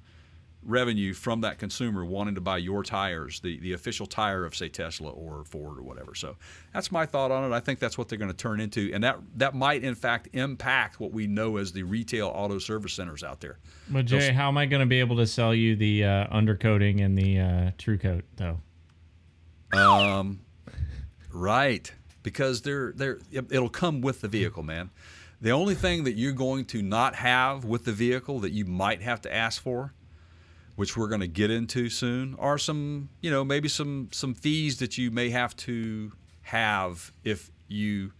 revenue from that consumer wanting to buy your tires, the, the official tire of say Tesla or Ford or whatever. So that's my thought on it. I think that's what they're going to turn into, and that that might in fact impact what we know as the retail auto service centers out there. but jay how am i going to be able to sell you the uh, undercoating and the uh, true coat though Um, Right, because they're they're it'll come with the vehicle, man. The only thing that you're going to not have with the vehicle that you might have to ask for, which we're going to get into soon, are some you know maybe some some fees that you may have to have if you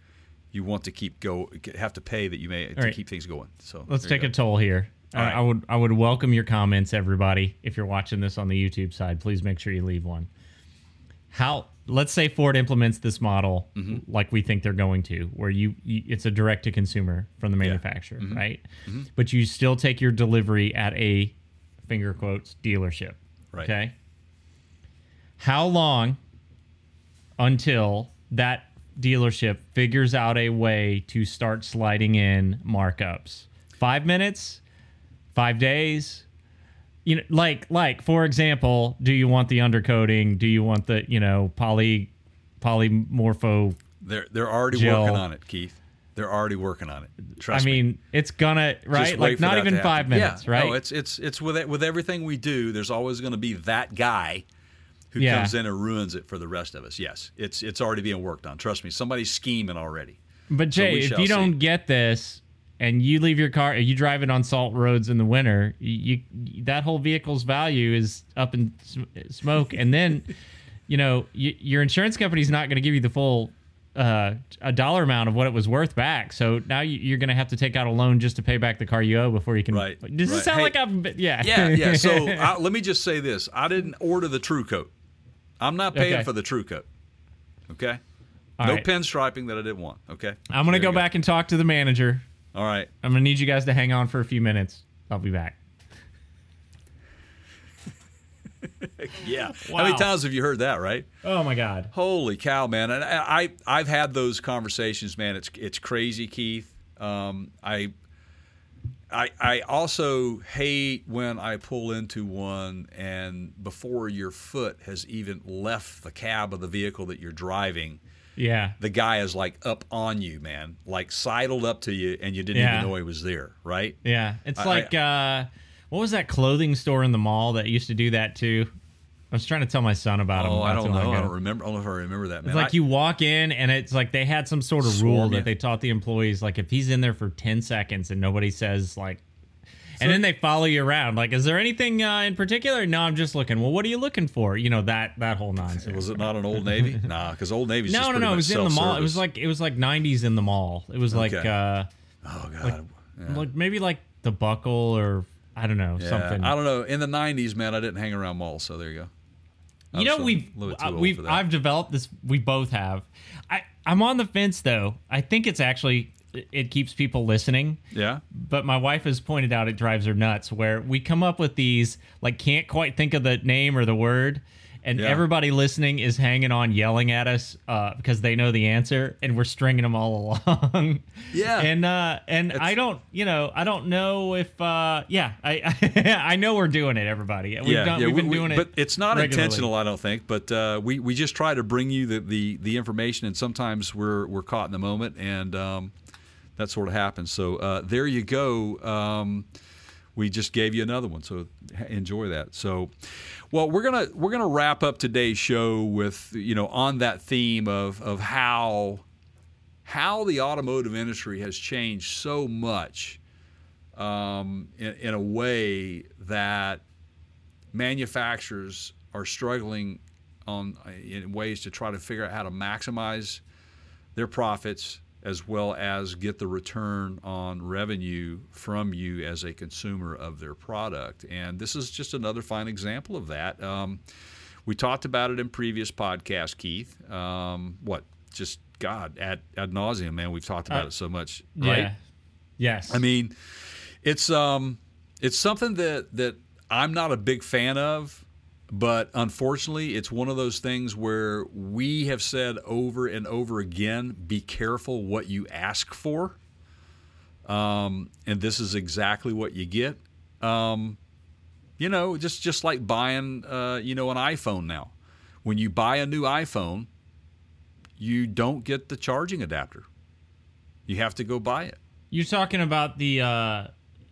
you want to keep go have to pay that you may to right. keep things going. So Let's take a toll here. All I- I would I would welcome your comments, everybody. If you're watching this on the YouTube side, please make sure you leave one. How? Let's say Ford implements this model Mm-hmm. like we think they're going to, where you, you it's a direct to consumer from the manufacturer, Mm-hmm. right? But you still take your delivery at a finger quotes dealership. Right. Okay. How long until that dealership figures out a way to start sliding in markups? Five minutes? Five days? You know, like like for example, do you want the undercoating? Do you want the you know poly polymorpho? They're they're already Jill. working on it, Keith. They're already working on it. Trust me. I me. mean, it's gonna right, like not even five minutes, yeah. right? No, it's it's it's with it, with everything we do. There's always going to be that guy who Yeah. comes in and ruins it for the rest of us. Yes, it's it's already being worked on. Trust me, somebody's scheming already. But Jay, we if you don't get this and you leave your car, you drive it on salt roads in the winter, you, you that whole vehicle's value is up in sm- smoke, and then you know your insurance company's not going to give you the full uh, a dollar amount of what it was worth back. So now you, you're going to have to take out a loan just to pay back the car you owe before you can. Right, Does right. this sound Hey, like I'm? Yeah. Yeah, yeah. So I, let me just say this: I didn't order the True Coat. I'm not paying Okay. for the True Coat. Okay. All no right. pinstriping that I didn't want. Okay. I'm going to There go back and talk to the manager. All right. I'm going to need you guys to hang on for a few minutes. I'll be back. Yeah. How many times have you heard that? Right. Oh my God. Holy cow, man! And I, I I've had those conversations, man. It's it's crazy, Keith. Um, I. I, I also hate when I pull into one and before your foot has even left the cab of the vehicle that you're driving, Yeah. the guy is like up on you, man, like sidled up to you, and you didn't Yeah. even know he was there, right? Yeah. It's I- like uh, what was that clothing store in the mall that used to do that too? I was trying to tell my son about him. Oh, I don't know. I don't remember. I don't know if I remember that, man. It's like I- you walk in and it's like they had some sort of rule that they taught the employees like if he's in there for 10 seconds and nobody says like and then they follow you around like is there anything uh, in particular no i'm just looking well what are you looking for you know that that whole nonsense was it not an Old Navy? nah, because Old Navy's just no no no it was in the mall it was like it was like 90s in the mall it was like Okay. uh oh god, yeah. like maybe like the buckle or i don't know Yeah, something I don't know. In the '90s, man, I didn't hang around malls, so there you go. You know we've little bit too uh, we've. I've developed this. We both have. I I'm on the fence though. I think it's actually it- keeps people listening. yeah. But my wife has pointed out it drives her nuts. Where we come up with these like can't quite think of the name or the word, and Yeah. everybody listening is hanging on yelling at us uh, because they know the answer, and we're stringing them all along. Yeah. and uh, and I don't you know I don't know if uh, yeah I I know we're doing it everybody. We've yeah, done, yeah, we've we- been we- doing it, but it's not regularly. intentional, I don't think. But uh, we we just try to bring you the, the the information, and sometimes we're we're caught in the moment, and um, that sort of happens. So uh, there you go. Um, we just gave you another one, so enjoy that. So, well, we're gonna we're gonna wrap up today's show with you know on that theme of of how how the automotive industry has changed so much um, in, in a way that manufacturers are struggling on in ways to try to figure out how to maximize their profits as well as get the return on revenue from you as a consumer of their product. And this is just another fine example of that. Um, we talked about it in previous podcasts, Keith. Um, what? Just God, ad, ad nauseum, man. We've talked about Uh, it so much, right? Yeah. Yes. I mean, it's um, it's something that that I'm not a big fan of, but unfortunately, it's one of those things where we have said over and over again, be careful what you ask for. Um, and this is exactly what you get. Um, you know, just just like buying, uh, you know, an iPhone now. When you buy a new iPhone, you don't get the charging adapter. You have to go buy it. You're talking about the uh,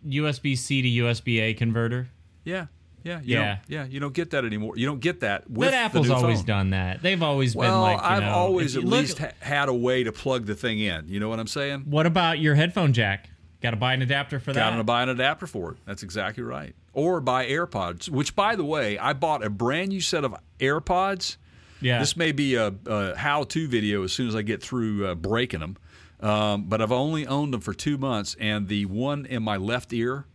USB C to USB A converter. Yeah, yeah, you Yeah. Yeah. You don't get that anymore. You don't get that with But Apple's always phone. done that. They've always Well, been like, I've know, always at least ha- had a way to plug the thing in. You know what I'm saying? What about your headphone jack? Got to buy an adapter for that. Got to buy an adapter for it. That's exactly right. Or buy AirPods. Which, by the way, I bought a brand new set of AirPods. yeah. This may be a, a how-to video as soon as I get through uh, breaking them. Um, but I've only owned them for two months, and the one in my left ear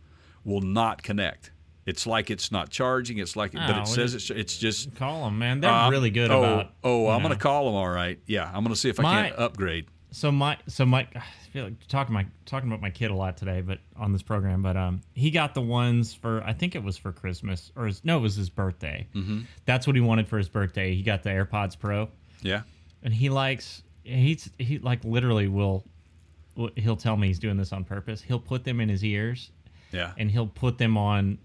will not connect. It's like it's not charging. It's like, but Oh, it says it's, it's just Call them, man. They're Um, really good oh, about. Oh, I'm know. to call them. All right. Yeah, I'm going to see if I My- can upgrade. So my so my I feel like talking my talking about my kid a lot today, but on this program. But um, he got the ones for I think it was for Christmas or his, no, it was his birthday. Mm-hmm. That's what he wanted for his birthday. He got the AirPods Pro, Yeah. and he likes he's he like literally will he'll tell me he's doing this on purpose. He'll put them in his ears Yeah. and he'll put them on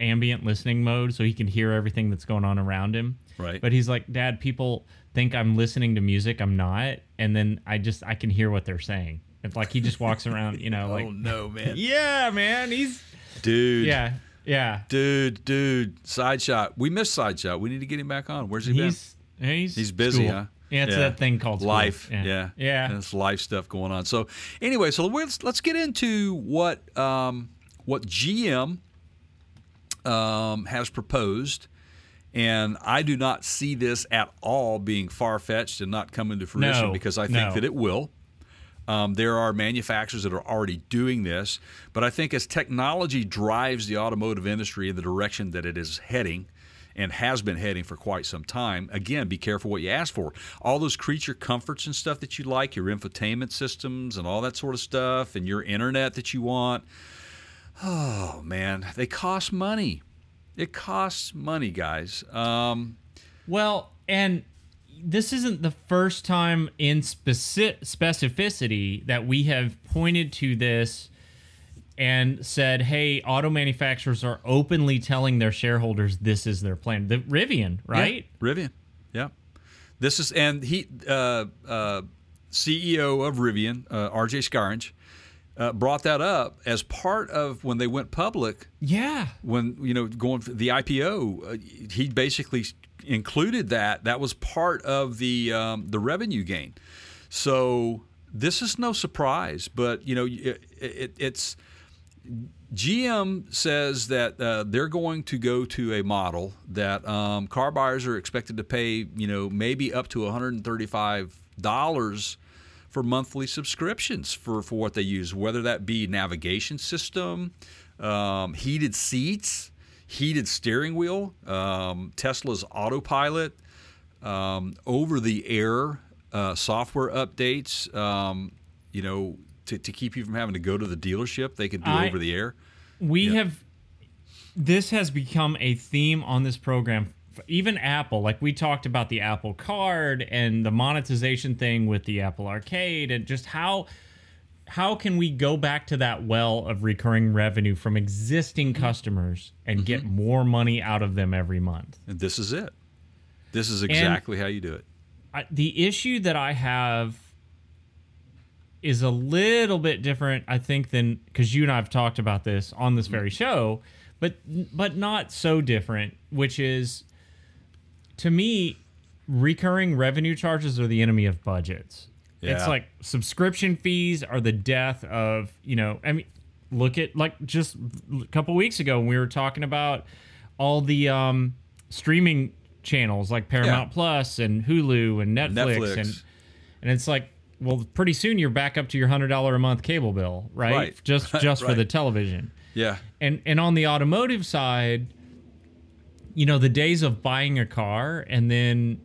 ambient listening mode so he can hear everything that's going on around him. Right. But he's like, Dad, people think I'm listening to music. I'm not. And then I just I can hear what they're saying. It's like he just walks around, you know, like oh no, man. Yeah, man. He's Dude. yeah. Yeah. Dude, dude. Side shot. We missed side shot. We need to get him back on. Where's he been? He's he's He's busy, school. huh? Yeah, it's that thing called school. life. Yeah. Yeah, Yeah. And it's life stuff going on. So, anyway, so let's let's get into what um, what GM um, has proposed, and I do not see this at all being far fetched and not coming to fruition No, because I think no. that it will. Um, there are manufacturers that are already doing this, but I think as technology drives the automotive industry in the direction that it is heading and has been heading for quite some time, again, be careful what you ask for. All those creature comforts and stuff that you like, your infotainment systems and all that sort of stuff, and your internet that you want, oh man, they cost money. It costs money, guys. Um, Well, and this isn't the first time in speci- specificity that we have pointed to this and said, "Hey, auto manufacturers are openly telling their shareholders this is their plan." The Rivian, right? Yeah, Rivian. Yeah. This is and he uh, uh, CEO of Rivian, uh, RJ Scaringe, uh, brought that up as part of when they went public. Yeah. When you know going for the IPO, uh, he basically included that. That was part of the um, the revenue gain. So this is no surprise, but you know it, it, it's GM says that uh, they're going to go to a model that um, car buyers are expected to pay, you know, maybe up to $135 for monthly subscriptions for, for what they use, whether that be navigation system, um, heated seats, heated steering wheel, um, Tesla's autopilot, um, over the air uh, software updates, um, you know, to, to keep you from having to go to the dealership, they could do I- over the air. We Yeah. have this has become a theme on this program. Even Apple, like we talked about the Apple Card and the monetization thing with the Apple Arcade, and just how how can we go back to that well of recurring revenue from existing customers and get mm-hmm. more money out of them every month? And this is it. This is exactly how you do it. I, the issue that I have is a little bit different, I think, than because you and I have talked about this on this mm-hmm. very show, but but not so different. Which is, to me, recurring revenue charges are the enemy of budgets. It's like subscription fees are the death of you know. I mean, look at like just a couple weeks ago when we were talking about all the um, streaming channels like Paramount Yeah. Plus and Hulu and Netflix, Netflix. and and it's like well pretty soon you're back up to your hundred dollar a month cable bill right, Right. just just for the television Yeah. and and on the automotive side you know the days of buying a car and then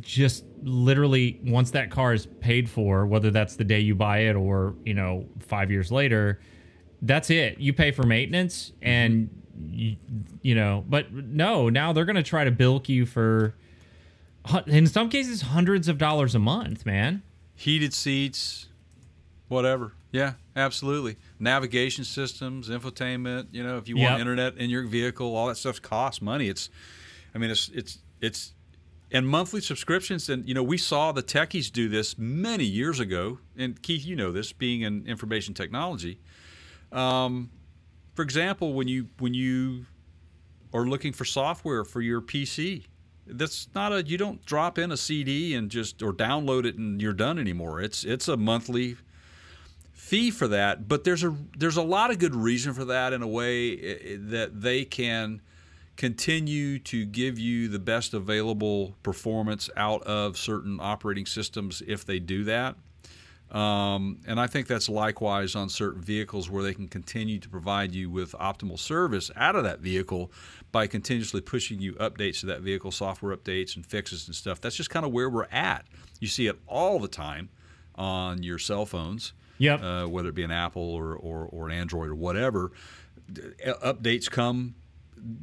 just literally once that car is paid for whether that's the day you buy it or you know 5 years later that's it you pay for maintenance and you, you know but no now they're going to try to bilk you for in some cases hundreds of dollars a month man Heated seats, whatever. Yeah, absolutely. Navigation systems, infotainment. You know, if you want Yep. internet in your vehicle, all that stuff costs money. It's, I mean, it's it's it's, and monthly subscriptions. And you know, we saw the techies do this many years ago. And Keith, you know this, being in information technology. Um, for example, when you when you are looking for software for your PC. That's not a you don't drop in a CD and just or download it and you're done anymore. It's it's a monthly fee for that, but there's a there's a lot of good reason for that in a way that they can continue to give you the best available performance out of certain operating systems if they do that. Um, and I think that's likewise on certain vehicles where they can continue to provide you with optimal service out of that vehicle by continuously pushing you updates to that vehicle, software updates and fixes and stuff. That's just kind of where we're at. You see it all the time on your cell phones, Yep. uh, whether it be an Apple or, or, or an Android or whatever. Updates come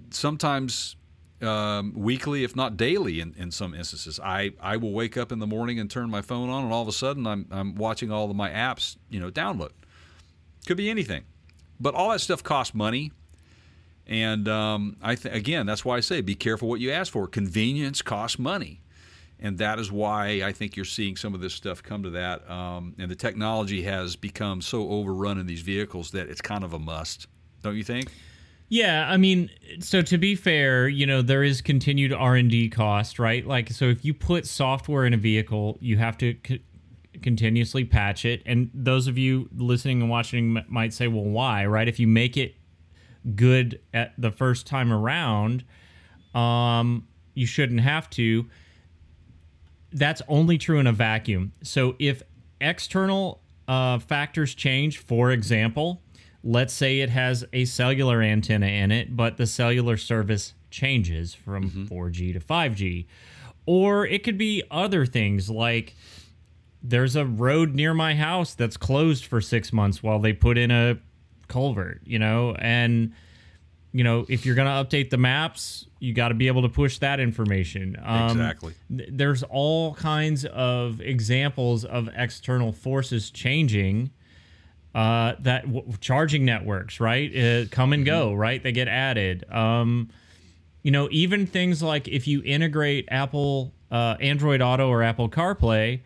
sometimes um, weekly, if not daily, in, in some instances. I, I will wake up in the morning and turn my phone on, and all of a sudden I'm, I'm watching all of my apps, you know, download. Could be anything, but all that stuff costs money. And um, I th- again, that's why I say be careful what you ask for. Convenience costs money, and that is why I think you're seeing some of this stuff come to that. Um, and the technology has become so overrun in these vehicles that it's kind of a must, don't you think? Yeah, I mean, so to be fair, you know, there is continued R&D cost, right? Like so if you put software in a vehicle, you have to c- continuously patch it. And those of you listening and watching m- might say, "Well, why?" Right? If you make it good at the first time around, um you shouldn't have to. That's only true in a vacuum. So if external uh, factors change, for example, let's say it has a cellular antenna in it, but the cellular service changes from 4G to 5G. Or it could be other things like there's a road near my house that's closed for six months while they put in a culvert, you know, and you know if you're going to update the maps, you got to be able to push that information. Um, Exactly. th- There's all kinds of examples of external forces changing. Uh, that w- charging networks, right, uh, come and go, right? They get added. Um, you know, even things like if you integrate Apple uh, Android Auto or Apple CarPlay,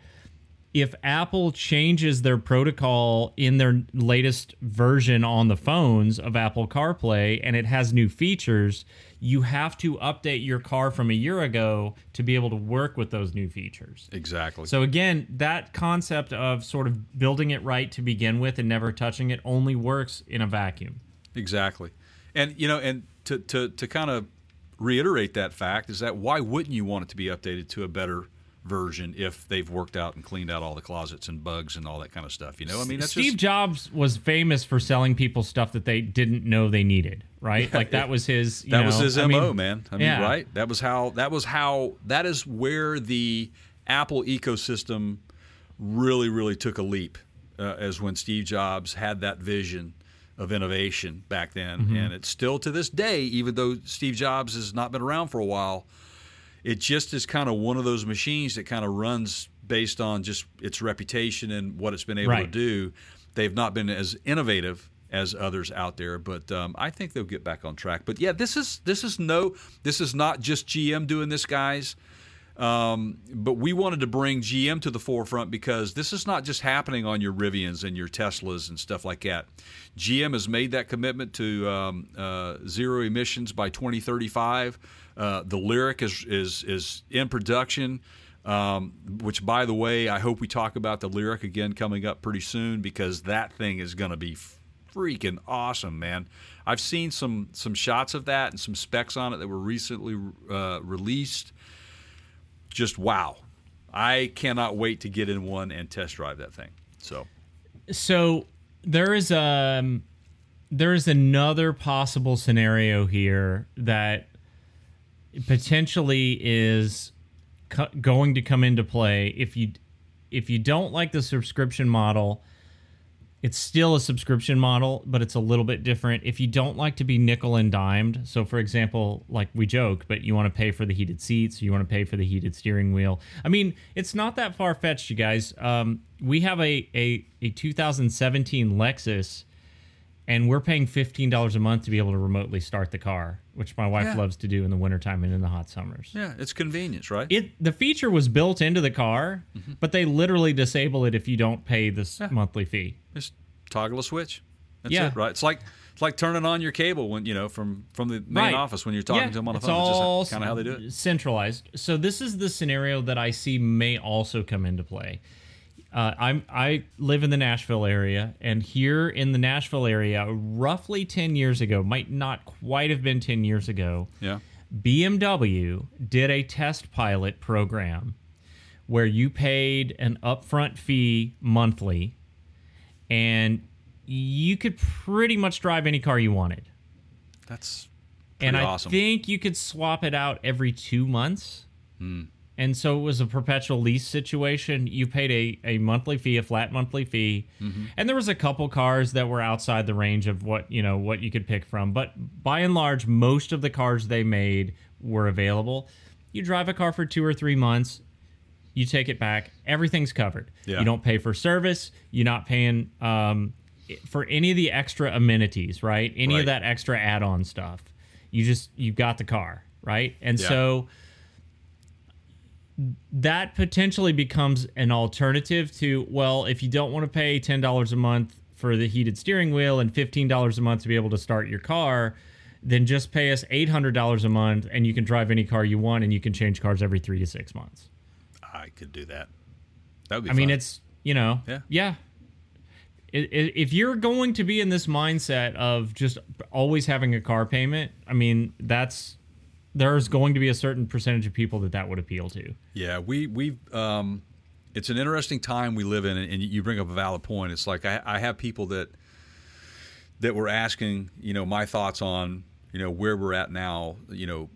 if Apple changes their protocol in their latest version on the phones of Apple CarPlay and it has new features, you have to update your car from a year ago to be able to work with those new features. Exactly. So again, that concept of sort of building it right to begin with and never touching it only works in a vacuum. Exactly. And you know, and to to to kind of reiterate that fact is that why wouldn't you want it to be updated to a better version if they've worked out and cleaned out all the closets and bugs and all that kind of stuff? You know, I mean, that's Steve just, Jobs was famous for selling people stuff that they didn't know they needed, right? like that was his. You that know, was his I mo, mean, man. I mean, yeah. right? That was how. That was how. That is where the Apple ecosystem really, really took a leap, uh, as when Steve Jobs had that vision of innovation back then, Mm-hmm. and it's still to this day, even though Steve Jobs has not been around for a while. It just is kind of one of those machines that kind of runs based on just its reputation and what it's been able to do. They've not been as innovative as others out there, but um, I think they'll get back on track. But yeah, this is this is no, this is not just GM doing this, guys. Um, but we wanted to bring GM to the forefront because this is not just happening on your Rivians and your Teslas and stuff like that. GM has made that commitment to um, uh, zero emissions by 2035. Uh, the Lyriq is is is in production. Um, which, by the way, I hope we talk about the Lyriq again coming up pretty soon because that thing is going to be freaking awesome, man. I've seen some some shots of that and some specs on it that were recently uh, released just wow. I cannot wait to get in one and test drive that thing. So, So there is um there is another possible scenario here that potentially is co- going to come into play. If you if you don't like the subscription model it's still a subscription model but it's a little bit different. If you don't like to be nickel and dimed so for example like we joke but you want to pay for the heated seats you want to pay for the heated steering wheel. I mean it's not that far fetched you guys. Um, we have a, a, a 2017 lexus and we're paying $15 a month to be able to remotely start the car which my wife Yeah. loves to do in the wintertime and in the hot summers yeah, it's convenience, right? it the feature was built into the car, Mm-hmm. but they literally disable it if you don't pay this monthly fee. Just toggle a switch. That's Yeah. it, right? It's like it's like turning on your cable when you know from from the main Right. office when you're talking Yeah, to them on the it's phone. all It's just kind of how they do it. Centralized. So this is the scenario that I see may also come into play. Uh, I'm I live in the Nashville area, and here in the Nashville area, roughly ten years ago, might not quite have been ten years ago, Yeah. BMW did a test pilot program where you paid an upfront fee monthly and you could pretty much drive any car you wanted. That's and I awesome. think you could swap it out every two months. And so it was a perpetual lease situation. You paid a, a monthly fee, a flat monthly fee. Mm-hmm. And there was a couple cars that were outside the range of what, you know, what you could pick from. But by and large, most of the cars they made were available. You drive a car for two or three months, you take it back, everything's covered. Yeah. You don't pay for service, you're not paying um, for any of the extra amenities, right? Any Right. of that extra add-on stuff. You just you've got the car, right? And Yeah. so that potentially becomes an alternative to well, if you don't want to pay ten dollars a month for the heated steering wheel and fifteen dollars a month to be able to start your car, then just pay us eight hundred dollars a month, and you can drive any car you want, and you can change cars every three to six months. I could do that. That would be. I mean, it's you know, Yeah. yeah. If you're going to be in this mindset of just always having a car payment, I mean, that's there's going to be a certain percentage of people that that would appeal to. Yeah, we we um, it's an interesting time we live in, and you bring up a valid point. It's like I, I have people that that were asking, you know, my thoughts on, you know, where we're at now. You know,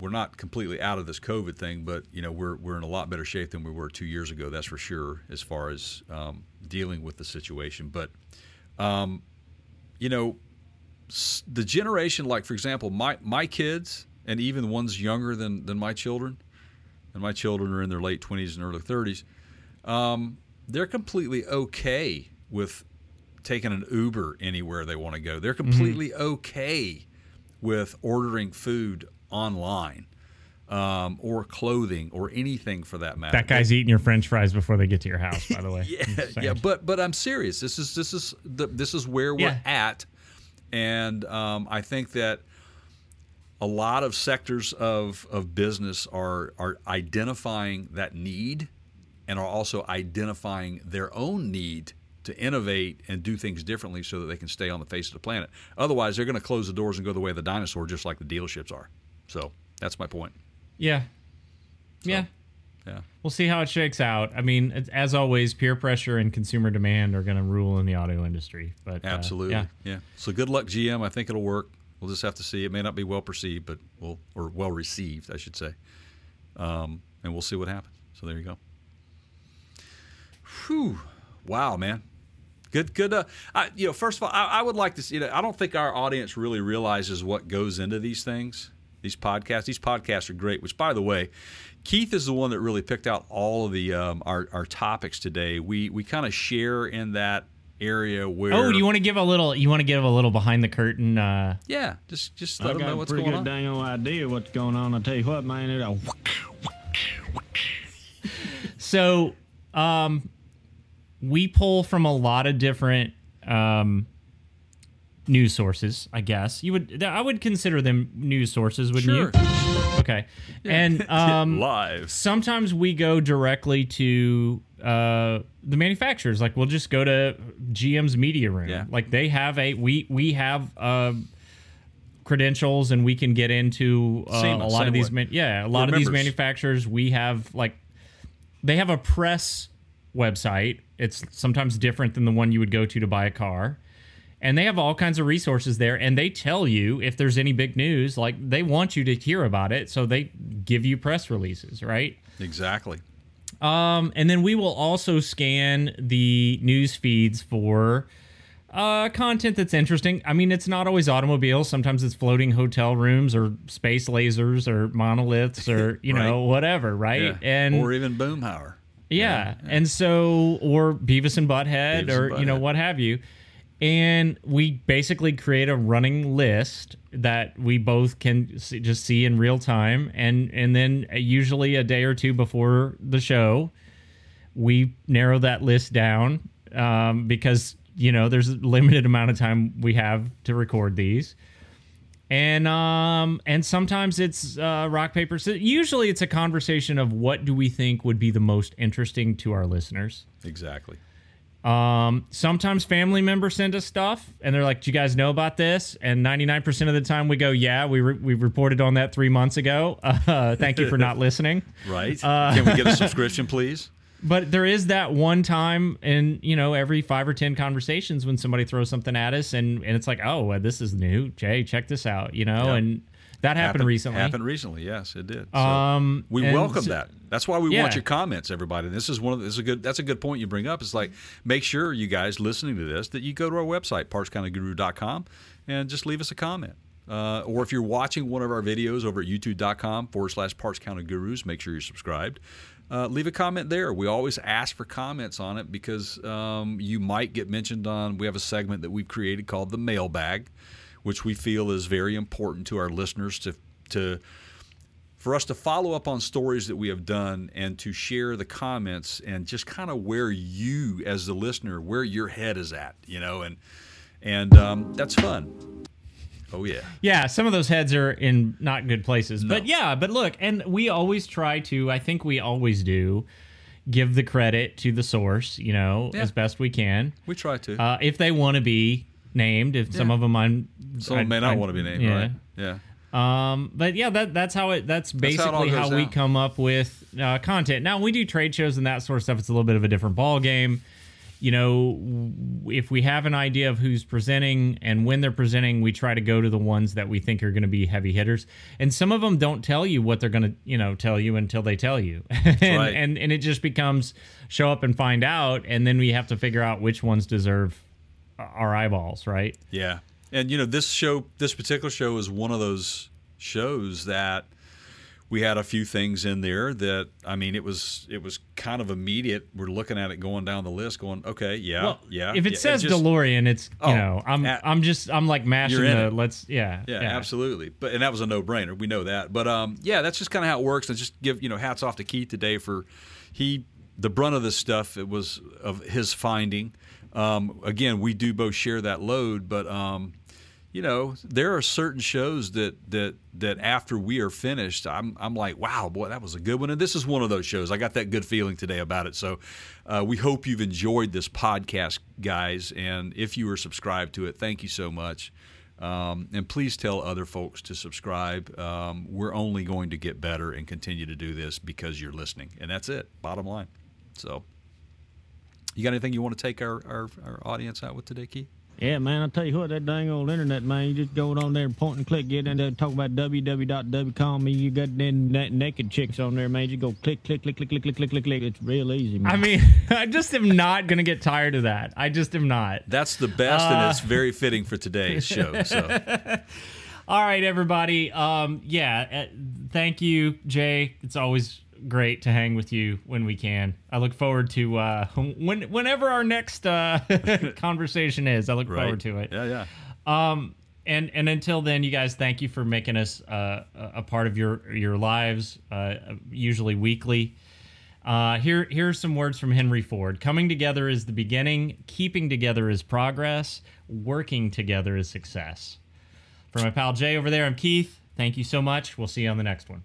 we're not completely out of this COVID thing, but you know, we're we're in a lot better shape than we were two years ago. That's for sure, as far as um, dealing with the situation. But, um, you know, the generation, like for example, my my kids, and even the ones younger than than my children, and my children are in their late 20s and early 30s, um, they're completely okay with taking an Uber anywhere they want to go. They're completely okay with ordering food online um, or clothing or anything for that matter. That guy's eating your French fries before they get to your house. By the way, yeah, yeah, but but I'm serious. This is this is the, this is where we're Yeah. at, and um, I think that a lot of sectors of of business are are identifying that need, and are also identifying their own need to innovate and do things differently so that they can stay on the face of the planet. Otherwise, they're going to close the doors and go the way of the dinosaur, just like the dealerships are. So that's my point. yeah, yeah. Yeah. We'll see how it shakes out. I mean, as always, peer pressure and consumer demand are going to rule in the auto industry. But uh, Absolutely. yeah. yeah. So good luck, GM. I think it'll work. We'll just have to see. It may not be well perceived, but we'll or well received, I should say. Um, and we'll see what happens. So there you go. Whew. Wow, man. Good, good. Uh, I, you know, first of all, I, I would like to see. You know, I don't think our audience really realizes what goes into these things. These podcasts. These podcasts are great. Which, by the way, Keith is the one that really picked out all of the um, our our topics today. We we kind of share in that area where. Oh, you want to give a little? You want to give a little behind the curtain? Uh, Yeah, just just I let them got know a what's pretty going good on. dang old idea what's going on. I tell you what, man, it all so, um, we pull from a lot of different um, news sources. I guess you would. I would consider them news sources, wouldn't Sure. you? Okay, and um, Live. sometimes we go directly to uh, the manufacturers. Like we'll just go to GM's media room. Yeah. Like they have a we we have uh, credentials and we can get into uh, Same- a lot of these. Man, yeah, a lot We're of these members. manufacturers. We have like they have a press website. It's sometimes different than the one you would go to to buy a car. And they have all kinds of resources there, and they tell you if there's any big news. Like they want you to hear about it, so they give you press releases, right? Exactly. Um, and then we will also scan the news feeds for uh, content that's interesting. I mean, it's not always automobiles. Sometimes it's floating hotel rooms or space lasers or monoliths or you know whatever, right? Yeah. And or even Boomhauer. yeah. And so, or Beavis and Butthead, Beavis or and you know what have you. And we basically create a running list that we both can see, just see in real time, and and then usually a day or two before the show, we narrow that list down um, because you know there's a limited amount of time we have to record these and um and sometimes it's uh rock paper scissors. usually it's a conversation of what do we think would be the most interesting to our listeners Exactly. Um sometimes family members send us stuff and they're like do you guys know about this and 99% of the time we go yeah we, re- we reported on that three months ago uh, thank you for not listening Right. Uh, Can we get a subscription, please? but there is that one time in you know every five or ten conversations when somebody throws something at us and and it's like oh well, this is new jay check this out you know Yeah. and that happened, recently Happened recently. Yes, it did. So Um, we welcome so- that. That's why we Yeah. want your comments, everybody. This is one of this is a good. That's a good point you bring up. It's like make sure you guys listening to this that you go to our website partscounterguru.com and just leave us a comment. Uh, or if you're watching one of our videos over at youtube.com forward slash parts gurus, make sure you're subscribed. Uh, leave a comment there. We always ask for comments on it because um, you might get mentioned on. We have a segment that we've created called the mailbag, which we feel is very important to our listeners to to for us to follow up on stories that we have done and to share the comments and just kind of where you as the listener where your head is at you know and and um, that's fun Oh yeah. yeah, some of those heads are in not good places. But yeah, but look, and we always try to, I think we always do, give the credit to the source, you know, Yeah. as best we can. We try to. Uh, if they want to be named, if some of them I'm, Some I- may not I- want to be named, yeah. right? Yeah. Um, but yeah, that that's how it. That's how it all basically how, we come up with uh, content. Now we do trade shows and that sort of stuff. It's a little bit of a different ball game. You know, if we have an idea of who's presenting and when they're presenting, we try to go to the ones that we think are going to be heavy hitters. And some of them don't tell you what they're going to, you know, tell you until they tell you. and, right. and and it just becomes show up and find out, and then we have to figure out which ones deserve our eyeballs, right? Yeah. And you know, this show, this particular show is one of those shows that we had a few things in there that I mean, it was it was kind of immediate. We're looking at it going down the list, going, okay, yeah, Well, yeah. If it yeah. says just- DeLorean, it's you Oh, know I'm at- I'm just I'm like mashing the it. let's yeah Yeah, absolutely. But and that was a no brainer. We know that. But um, yeah, that's just kind of how it works. And just give you know hats off to Keith today for he the brunt of this stuff. It was of his finding. Um, again, we do both share that load, but um, you know there are certain shows that that that after we are finished, I'm I'm like, wow, boy, that was a good one. And this is one of those shows. I got that good feeling today about it. So uh, we hope you've enjoyed this podcast, guys. And if you are subscribed to it, thank you so much. Um, and please tell other folks to subscribe. Um, we're only going to get better and continue to do this because you're listening. And that's it, bottom line. So, you got anything you want to take our, our, our audience out with today, Keith? Yeah, man, I tell you what, that dang old internet, man, you just go on there and point and click, get in there, and talk about www.wcom, and you got them na- naked chicks on there, man. You go click, click, click, click, click, click, click, click, click. It's real easy, man. I mean, I just am not gonna get tired of that. I just am not. That's the best, and it's very fitting for today's show. So, All right, everybody. Um, yeah, uh, thank you, Jay. It's always great to hang with you when we can. I look forward to uh, when whenever our next uh, conversation is. I look right. forward to it. Yeah, yeah. Um, and and until then, you guys, thank you for making us uh, a part of your your lives, uh, usually weekly. Uh, here are some words from Henry Ford. Coming together is the beginning. Keeping together is progress. Working together is success. For my pal Jay over there, I'm Keith. Thank you so much. We'll see you on the next one.